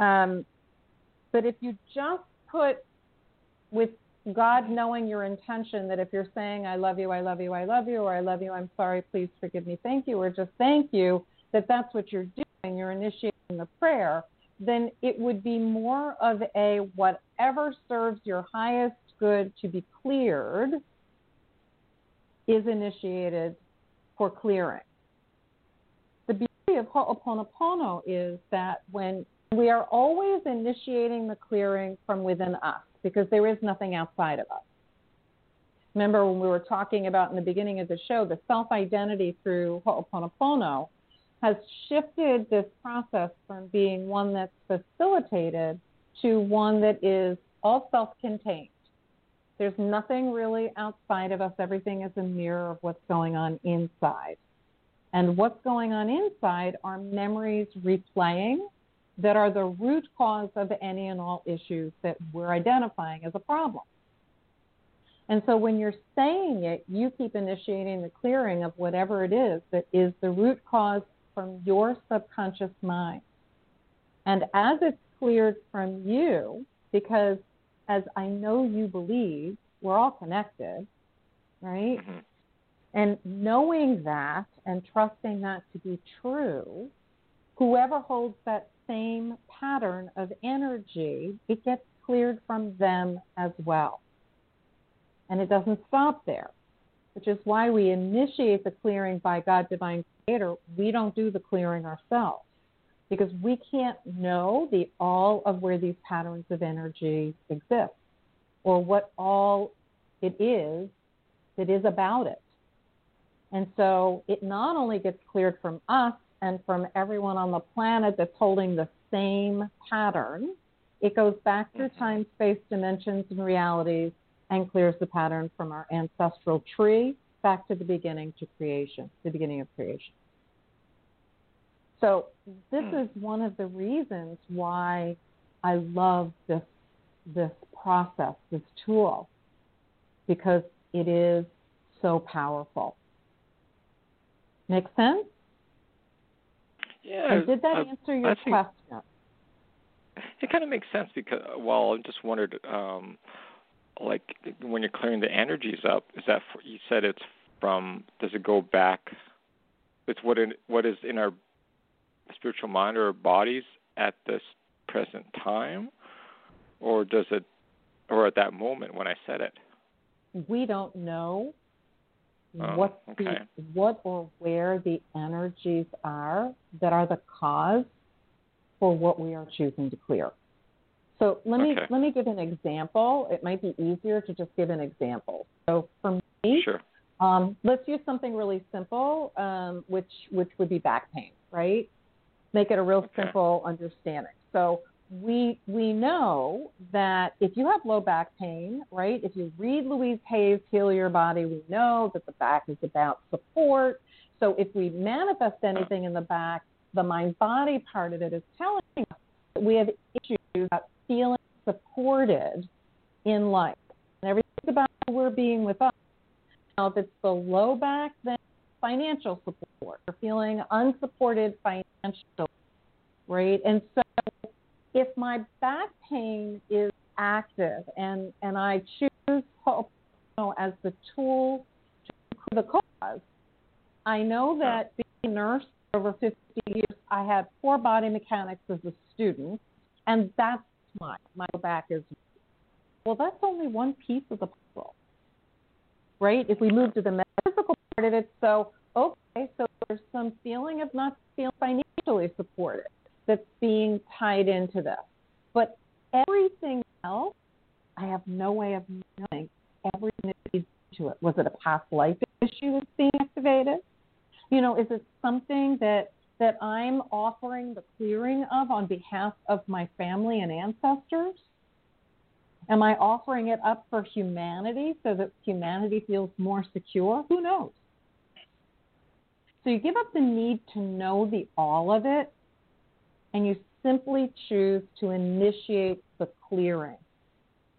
Um, but if you just put with God knowing your intention that if you're saying, I love you, I love you, I love you, or I love you, I'm sorry, please forgive me, thank you, or just thank you, that that's what you're doing, you're initiating the prayer, then it would be more of a whatever serves your highest good to be cleared is initiated for clearing. Beauty of Ho'oponopono is that when we are always initiating the clearing from within us because there is nothing outside of us. Remember when we were talking about in the beginning of the show, the self identity through Ho'oponopono has shifted this process from being one that's facilitated to one that is all self contained. There's nothing really outside of us, everything is a mirror of what's going on inside. And what's going on inside are memories replaying that are the root cause of any and all issues that we're identifying as a problem. And so when you're saying it, you keep initiating the clearing of whatever it is that is the root cause from your subconscious mind. And as it's cleared from you, because as I know you believe, we're all connected, right? Mm-hmm. And knowing that and trusting that to be true, whoever holds that same pattern of energy, it gets cleared from them as well. And it doesn't stop there, which is why we initiate the clearing by God, Divine Creator. We don't do the clearing ourselves because we can't know the all of where these patterns of energy exist or what all it is that is about it. And so it not only gets cleared from us and from everyone on the planet that's holding the same pattern, it goes back through time, space, dimensions, and realities and clears the pattern from our ancestral tree back to the beginning to creation, the beginning of creation. So this Hmm. is one of the reasons why I love this this process, this tool, because it is so powerful. Make sense? Yeah. And did that answer your think- question? It kind of makes sense because, well, I just wondered, um, like when you're clearing the energies up, is that for, you said it's from? Does it go back? It's what in what is in our spiritual mind or our bodies at this present time, or does it, or at that moment when I said it? we don't know Oh, what okay. the, what or where the energies are that are the cause for what we are choosing to clear. So let me Okay. let me give an example. It might be easier to just give an example. So for me, Sure. um, let's use something really simple, um, which which would be back pain, right? Make it a real Okay. simple understanding. So we we know that if you have low back pain, right? If you read Louise Hay's Heal Your Body, we know that the back is about support. So if we manifest anything in the back, the mind body part of it is telling us that we have issues about feeling supported in life. And everything's about we're being with us. Now, if it's the low back, then financial support. We're feeling unsupported financially, right? And so if my back pain is active and and I choose Ho'oponopono as the tool to the cause. I know that being a nurse for over 50 years, I had poor body mechanics as a student, and that's my my back is well, that's only one piece of the puzzle, right? If we move to the physical part of it, so okay, so there's some feeling of not feeling financially supported that's being tied into this. But everything else, I have no way of knowing everything that leads to it. Was it a past life issue that's being activated? You know, is it something that that I'm offering the clearing of on behalf of my family and ancestors? Am I offering it up for humanity so that humanity feels more secure? Who knows? So you give up the need to know the all of it and you simply choose to initiate the clearing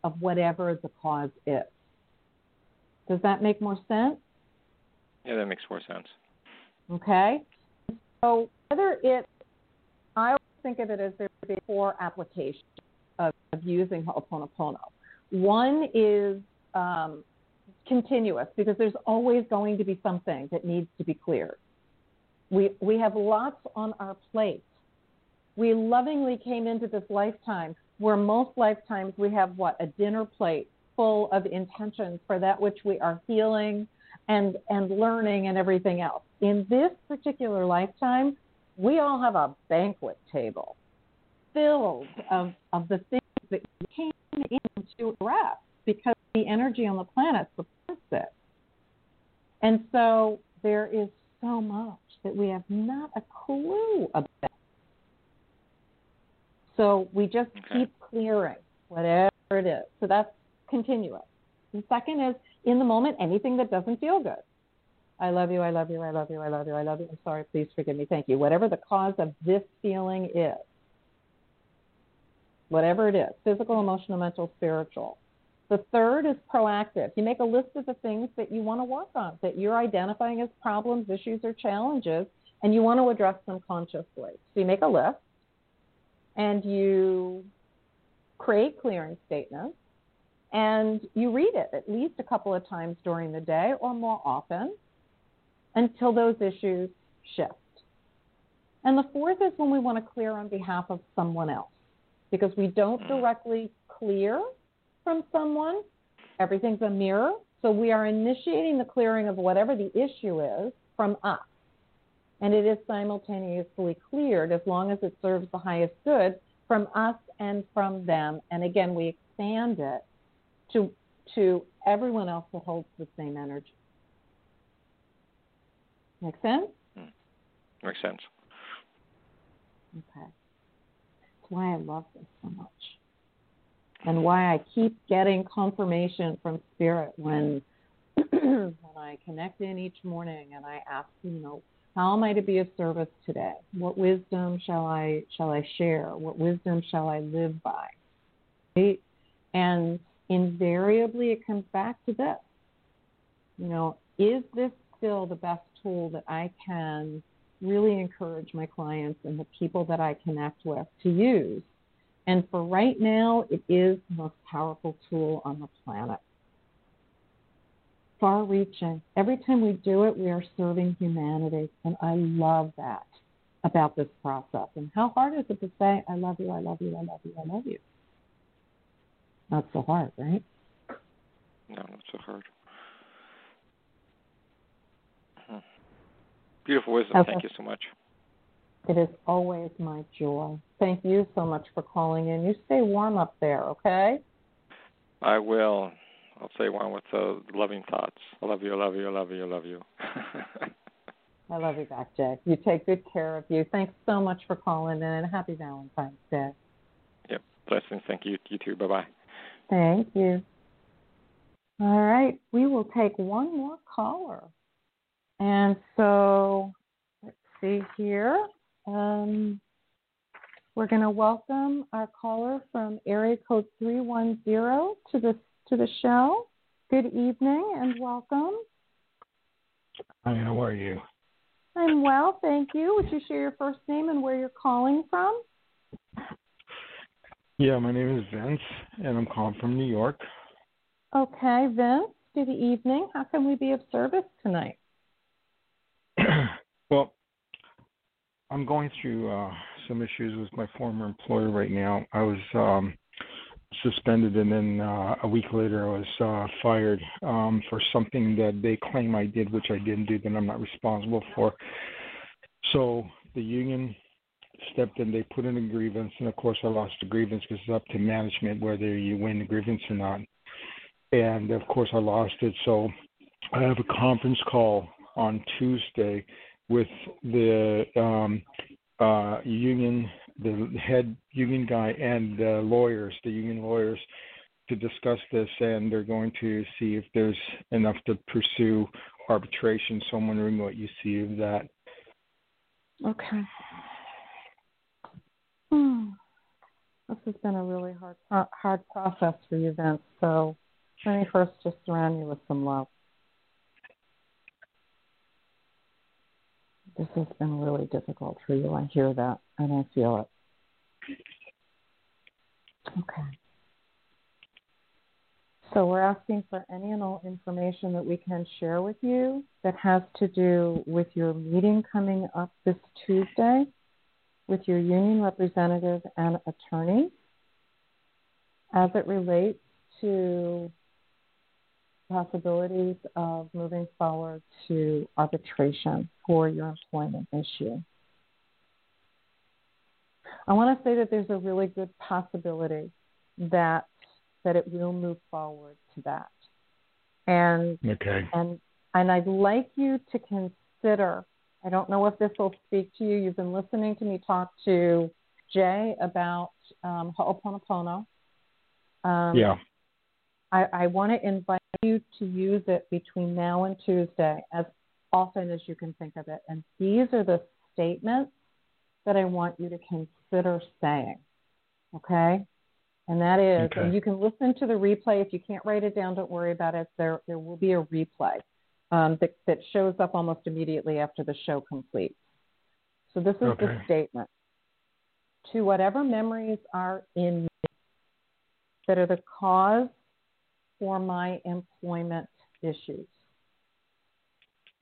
of whatever the cause is. Does that make more sense? Yeah, that makes more sense. Okay. So whether it, I always think of it as there are four applications of, of using Ho'oponopono. One is um, continuous because there's always going to be something that needs to be cleared. We, we have lots on our plate. We lovingly came into this lifetime where most lifetimes we have what? A dinner plate full of intentions for that which we are healing and, and learning and everything else. In this particular lifetime, we all have a banquet table filled of, of the things that you came in to address because the energy on the planet supports it. And so there is so much that we have not a clue about. So we just okay. keep clearing whatever it is. So that's continuous. The second is in the moment, anything that doesn't feel good. I love you, I love you, I love you, I love you, I love you. I'm sorry, please forgive me, thank you. Whatever the cause of this feeling is, whatever it is physical, emotional, mental, spiritual. The third is proactive. You make a list of the things that you want to work on, that you're identifying as problems, issues, or challenges, and you want to address them consciously. So you make a list and you create clearing statements and you read it at least a couple of times during the day or more often until those issues shift. And the fourth is when we want to clear on behalf of someone else because we don't mm. directly clear from someone. Everything's a mirror. So we are initiating the clearing of whatever the issue is from us. And it is simultaneously cleared as long as it serves the highest good from us and from them. And again, we expand it to, to everyone else who holds the same energy. Make sense? Mm. Makes sense. Okay. That's why I love this so much. And why I keep getting confirmation from spirit when when I connect in each morning and I ask, you know, how am I to be of service today? What wisdom shall I shall I share? What wisdom shall I live by? Right? And invariably it comes back to this. You know, is this still the best tool that I can really encourage my clients and the people that I connect with to use. And for right now, it is the most powerful tool on the planet. Far reaching. Every time we do it, we are serving humanity. And I love that about this process. And how hard is it to say, I love you, I love you, I love you, I love you? Not so hard, right? No, not so hard. Hmm. Beautiful wisdom. Okay. Thank you so much. It is always my joy. Thank you so much for calling in. You stay warm up there, okay? I will. I'll say one with uh, loving thoughts. I love you, I love you, I love you, I love you. I love you back, Jay. You take good care of you. Thanks so much for calling in and happy Valentine's Day. Yep. Blessings. Thank you. You too. Bye bye. Thank you. All right. We will take one more caller. And so let's see here. Um, we're going to welcome our caller from area code 310 to the, to the show. Good evening and welcome. Hi, how are you? I'm well, thank you. Would you share your first name and where you're calling from? Yeah, my name is Vince, and I'm calling from New York. Okay, Vince, good evening. How can we be of service tonight? well, I'm going through uh, some issues with my former employer right now. I was um, suspended, and then uh, a week later, I was uh, fired um, for something that they claim I did, which I didn't do, that I'm not responsible for. So the union stepped in, they put in a grievance, and of course, I lost the grievance because it's up to management whether you win the grievance or not. And of course, I lost it. So I have a conference call on Tuesday with the um, uh, union, the head union guy, and the lawyers, the union lawyers, to discuss this, and they're going to see if there's enough to pursue arbitration. So I'm wondering what you see of that. Okay. Hmm. This has been a really hard hard process for you, Vince. So let me first just surround you with some love. This has been really difficult for you. I hear that and I feel it. Okay. So we're asking for any and all information that we can share with you that has to do with your meeting coming up this Tuesday with your union representative and attorney as it relates to possibilities of moving forward to arbitration for your employment issue. I want to say that there's a really good possibility that that it will move forward to that. And okay. and and I'd like you to consider I don't know if this will speak to you. You've been listening to me talk to Jay about um, Ho'oponopono. Um, yeah. I, I want to invite you to use it between now and Tuesday as often as you can think of it. And these are the statements that I want you to consider saying. Okay? And that is, okay. and you can listen to the replay. If you can't write it down, don't worry about it. There, there will be a replay um, that, that shows up almost immediately after the show completes. So this is okay. the statement. To whatever memories are in me that are the cause for my employment issues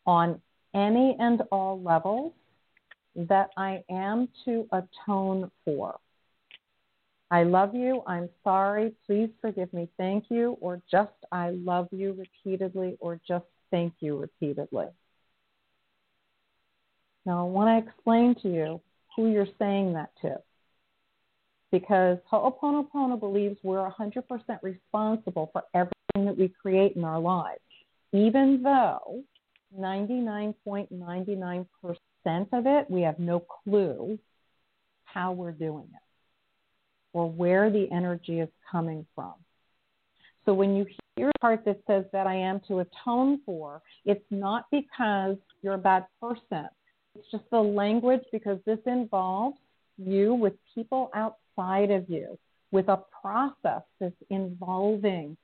on any and all levels that I am to atone for. I love you. I'm sorry. Please forgive me. Thank you. Or just I love you repeatedly, or just thank you repeatedly. Now, I want to explain to you who you're saying that to. Because Ho'oponopono believes we're 100% responsible for everything that we create in our lives, even though 99.99% of it, we have no clue how we're doing it or where the energy is coming from. So when you hear a part that says that I am to atone for, it's not because you're a bad person. It's just the language because this involves you with people outside of you, with a process that's involving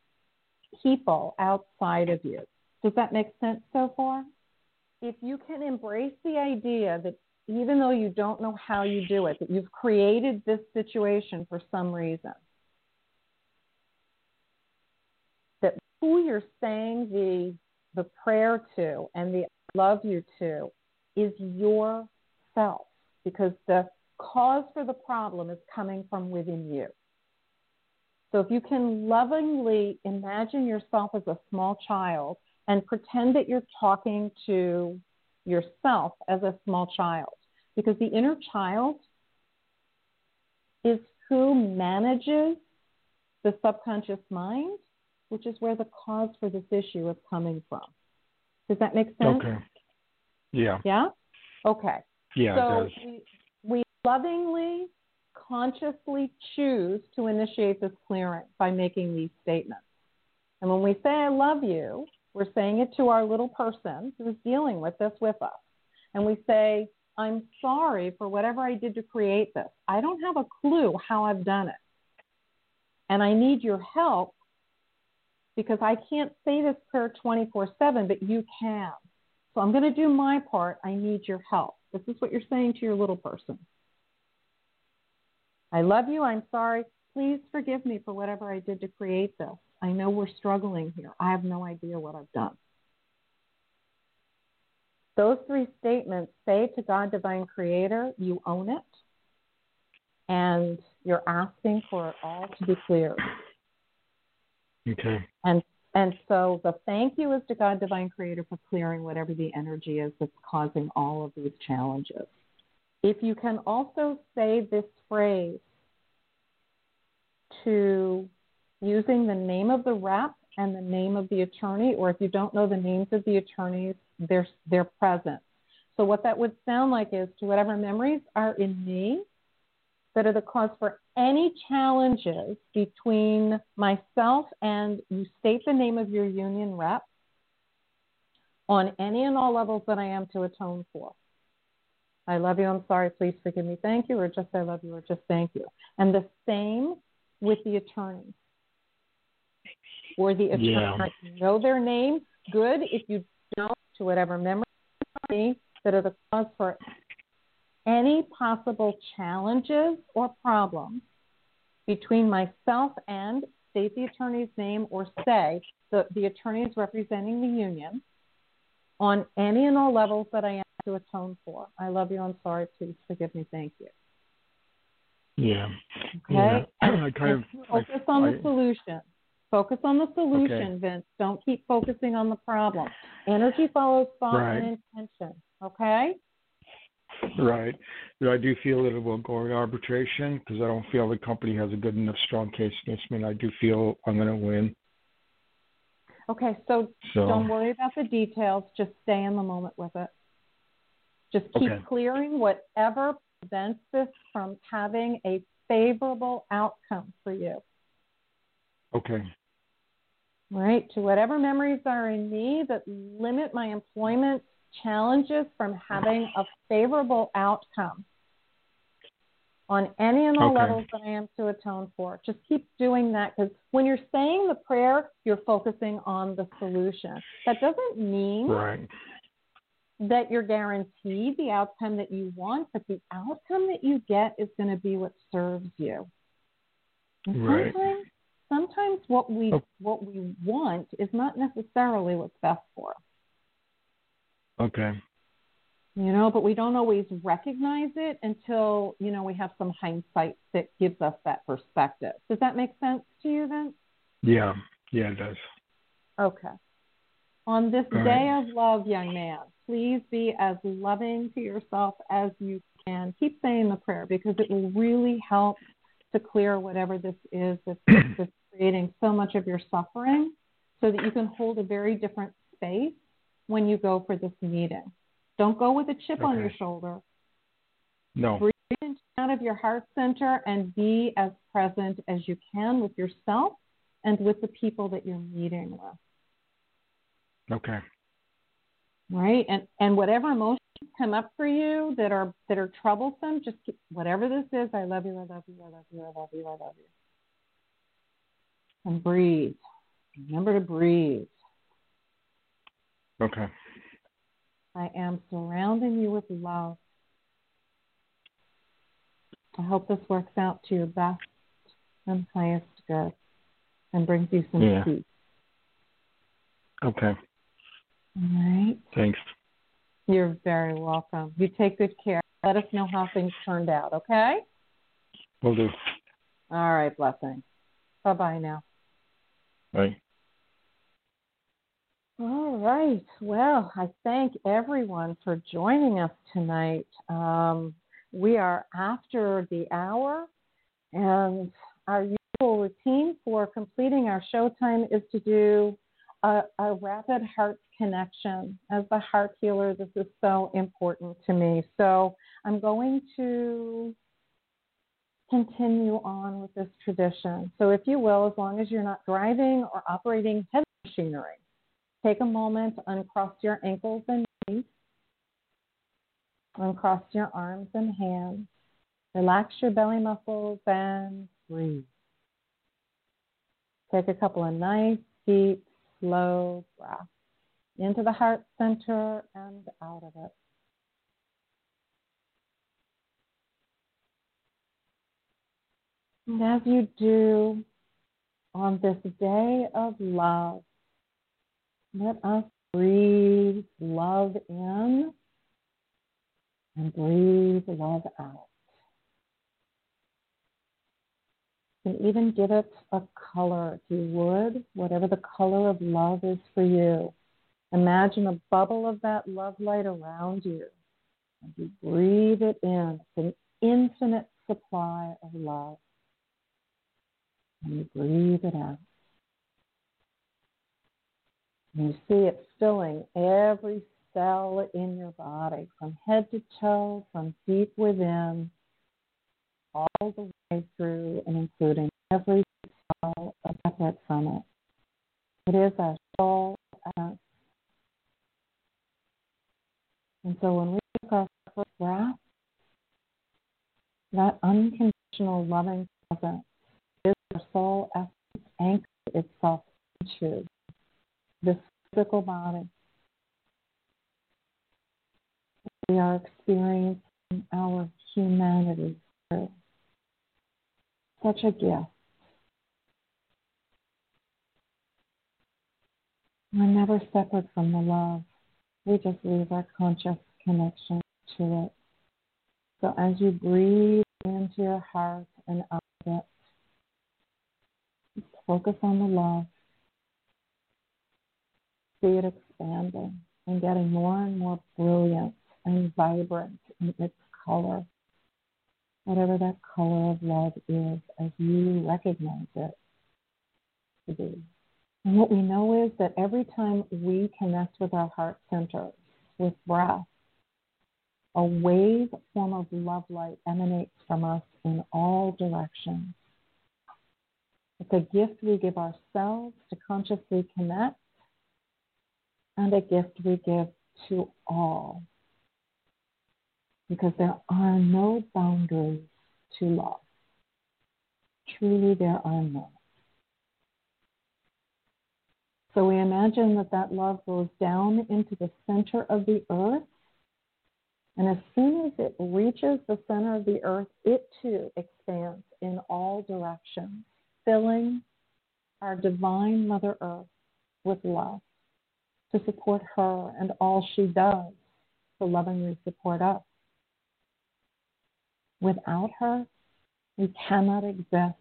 people outside of you. Does that make sense so far? If you can embrace the idea that even though you don't know how you do it, that you've created this situation for some reason, that who you're saying the the prayer to and the love you to is yourself because the cause for the problem is coming from within you. So if you can lovingly imagine yourself as a small child and pretend that you're talking to yourself as a small child, because the inner child is who manages the subconscious mind which is where the cause for this issue is coming from. Does that make sense? Okay. Yeah. Yeah? Okay. Yeah, so we, lovingly, consciously choose to initiate this clearing by making these statements. And when we say, I love you, we're saying it to our little person who's dealing with this with us. And we say, I'm sorry for whatever I did to create this. I don't have a clue how I've done it. And I need your help because I can't say this prayer 24 7, but you can. So I'm going to do my part. I need your help. This is what you're saying to your little person. I love you. I'm sorry. please forgive me for whatever I did to create this. I know we're struggling here. I have no idea what I've done. Those three statements say to God, Divine Creator, you own it, and you're asking for it all to be cleared. Okay. And and so the thank you is to God, Divine Creator, for clearing whatever the energy is that's causing all of these challenges. If you can also say this phrase to using the name of the rep and the name of the attorney, or if you don't know the names of the attorneys, they're, they're present. So, what that would sound like is to whatever memories are in me that are the cause for any challenges between myself and you state the name of your union rep on any and all levels that I am to atone for. I love you, I'm sorry, please forgive me, thank you, or just I love you, or just thank you. And the same with the attorney or the attorney. Yeah. Know their name, good. If you don't, to whatever memory that are the cause for any possible challenges or problems between myself and state the attorney's name or say the, the attorney is representing the union on any and all levels that I am to atone for. I love you. I'm sorry. Please forgive me. Thank you. Yeah. Okay. Yeah. I kind of focus I, on the solution. Focus on the solution, Okay. Vince. Don't keep focusing on the problem. Energy follows thought Right. and intention. Okay. Right. But I do feel that it will go to arbitration because I don't feel the company has a good enough strong case against me, and I do feel I'm going to win. Okay. So So don't worry about the details. Just stay in the moment with it. Just keep Okay. clearing whatever prevents this from having a favorable outcome for you. okay, right? To whatever memories are in me that limit my employment challenges from having a favorable outcome on any and all Okay. levels that I am to atone for. Just keep doing that because when you're saying the prayer, you're focusing on the solution. That doesn't mean right, that you're guaranteed the outcome that you want, but the outcome that you get is going to be what serves you. And Right. sometimes, sometimes what we Oh. what we want is not necessarily what's best for us, okay, you know. But we don't always recognize it until you know we have some hindsight that gives us that perspective. Does that make sense to you, then? yeah, yeah, it does. Okay. On this All day right. of love, young man, please be as loving to yourself as you can. Keep saying the prayer because it will really help to clear whatever this is that's, that's creating so much of your suffering so that you can hold a very different space when you go for this meeting. Don't go with a chip on your shoulder. No, Breathe out of your heart center and be as present as you can with yourself and with the people that you're meeting with. okay, right? And and whatever emotions come up for you that are that are troublesome, just keep, whatever this is. I love you. I love you. I love you. I love you. I love you. And breathe. Remember to breathe. okay, I am surrounding you with love. I hope this works out to your best and highest good and brings you some Yeah. peace. okay. All right. Thanks. You're very welcome. You take good care. Let us know how things turned out, okay? Will do. All right, blessing. Bye bye now. Bye. All right. Well, I thank everyone for joining us tonight. Um, we are after the hour, and our usual routine for completing our showtime is to do a, a rapid heart connection. As the heart healer, this is so important to me. So I'm going to continue on with this tradition. So, if you will, as long as you're not driving or operating heavy machinery, take a moment uncross your ankles and knees, uncross your arms and hands, relax your belly muscles, and breathe. Take a couple of nice, deep, slow breath into the heart center and out of it. And as you do on this day of love, let us breathe love in and breathe love out. Can even give it a color if you would, whatever the color of love is for you. Imagine a bubble of that love light around you. And you breathe it in. It's an infinite supply of love. And you breathe it out. And you see it filling every cell in your body, from head to toe, from deep within, all the way through and including every cell separate from it. It is our soul essence. And so when we take our first breath, that unconditional loving presence is our soul essence anchored itself into this physical body. We are experiencing our humanity through. Such a gift. We're never separate from the love. We just leave our conscious connection to it. So as you breathe into your heart and out of it, focus on the love see it expanding and getting more and more brilliant and vibrant in its color, whatever that color of love is as you recognize it to be. And what we know is that every time we connect with our heart center, with breath, a wave form of love light emanates from us in all directions. It's a gift we give ourselves to consciously connect and a gift we give to all. Because there are no boundaries to love. Truly, there are none. So we imagine that that love goes down into the center of the earth. And as soon as it reaches the center of the earth, it too expands in all directions, filling our divine Mother Earth with love to support her and all she does to lovingly support us. Without her, we cannot exist.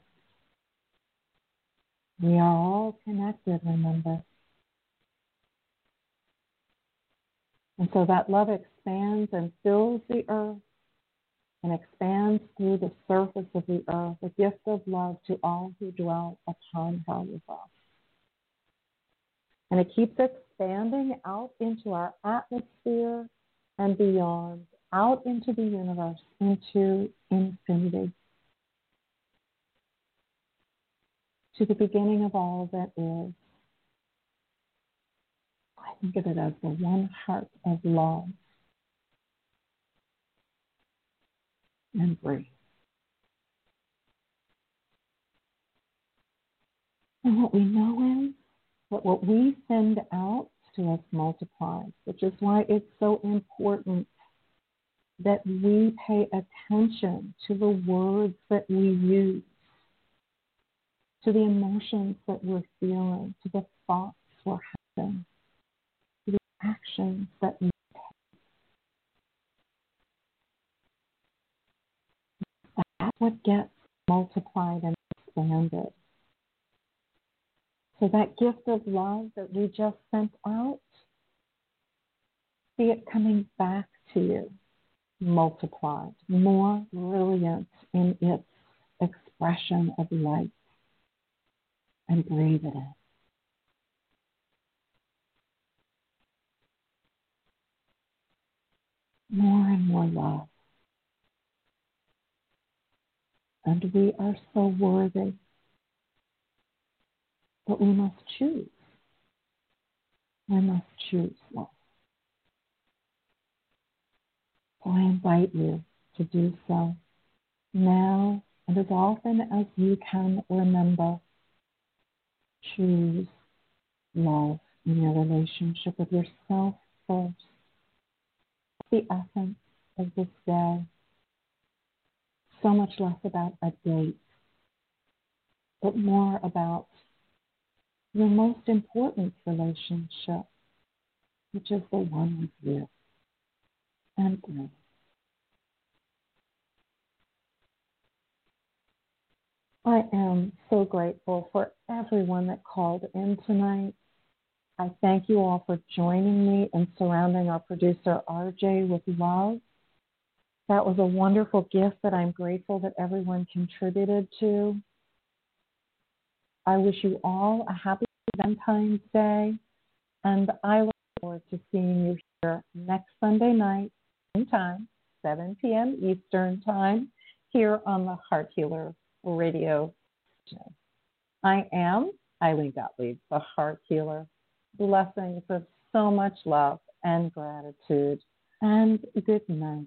We are all connected, remember. And so that love expands and fills the earth and expands through the surface of the earth, a gift of love to all who dwell upon her. And it keeps expanding out into our atmosphere and beyond, out into the universe, into infinity, to the beginning of all that is. I think of it as the one heart of love. And breathe. And what we know is that what we send out to us multiplies, which is why it's so important that we pay attention to the words that we use, to the emotions that we're feeling, to the thoughts we're having, to the actions that we take. That's what gets multiplied and expanded. So that gift of love that we just sent out, see it coming back to you, multiplied, more brilliant in its expression of light. And breathe it in. More and more love. And we are so worthy but we must choose. We must choose love. So I invite you to do so now and as often as you can remember. Choose love in your relationship with yourself first. The essence of this day. So much less about a date but more about your most important relationship, which is the one with you and me. I am so grateful for everyone that called in tonight. I thank you all for joining me and surrounding our producer RJ with love. That was a wonderful gift that I'm grateful that everyone contributed to. I wish you all a happy Valentine's Day, and I look forward to seeing you here next Sunday night, same time, 7 p.m. Eastern Time, here on the Heart Healer Radio Show. I am Ilene Gottlieb, the Heart Healer. Blessings of so much love and gratitude, and good night.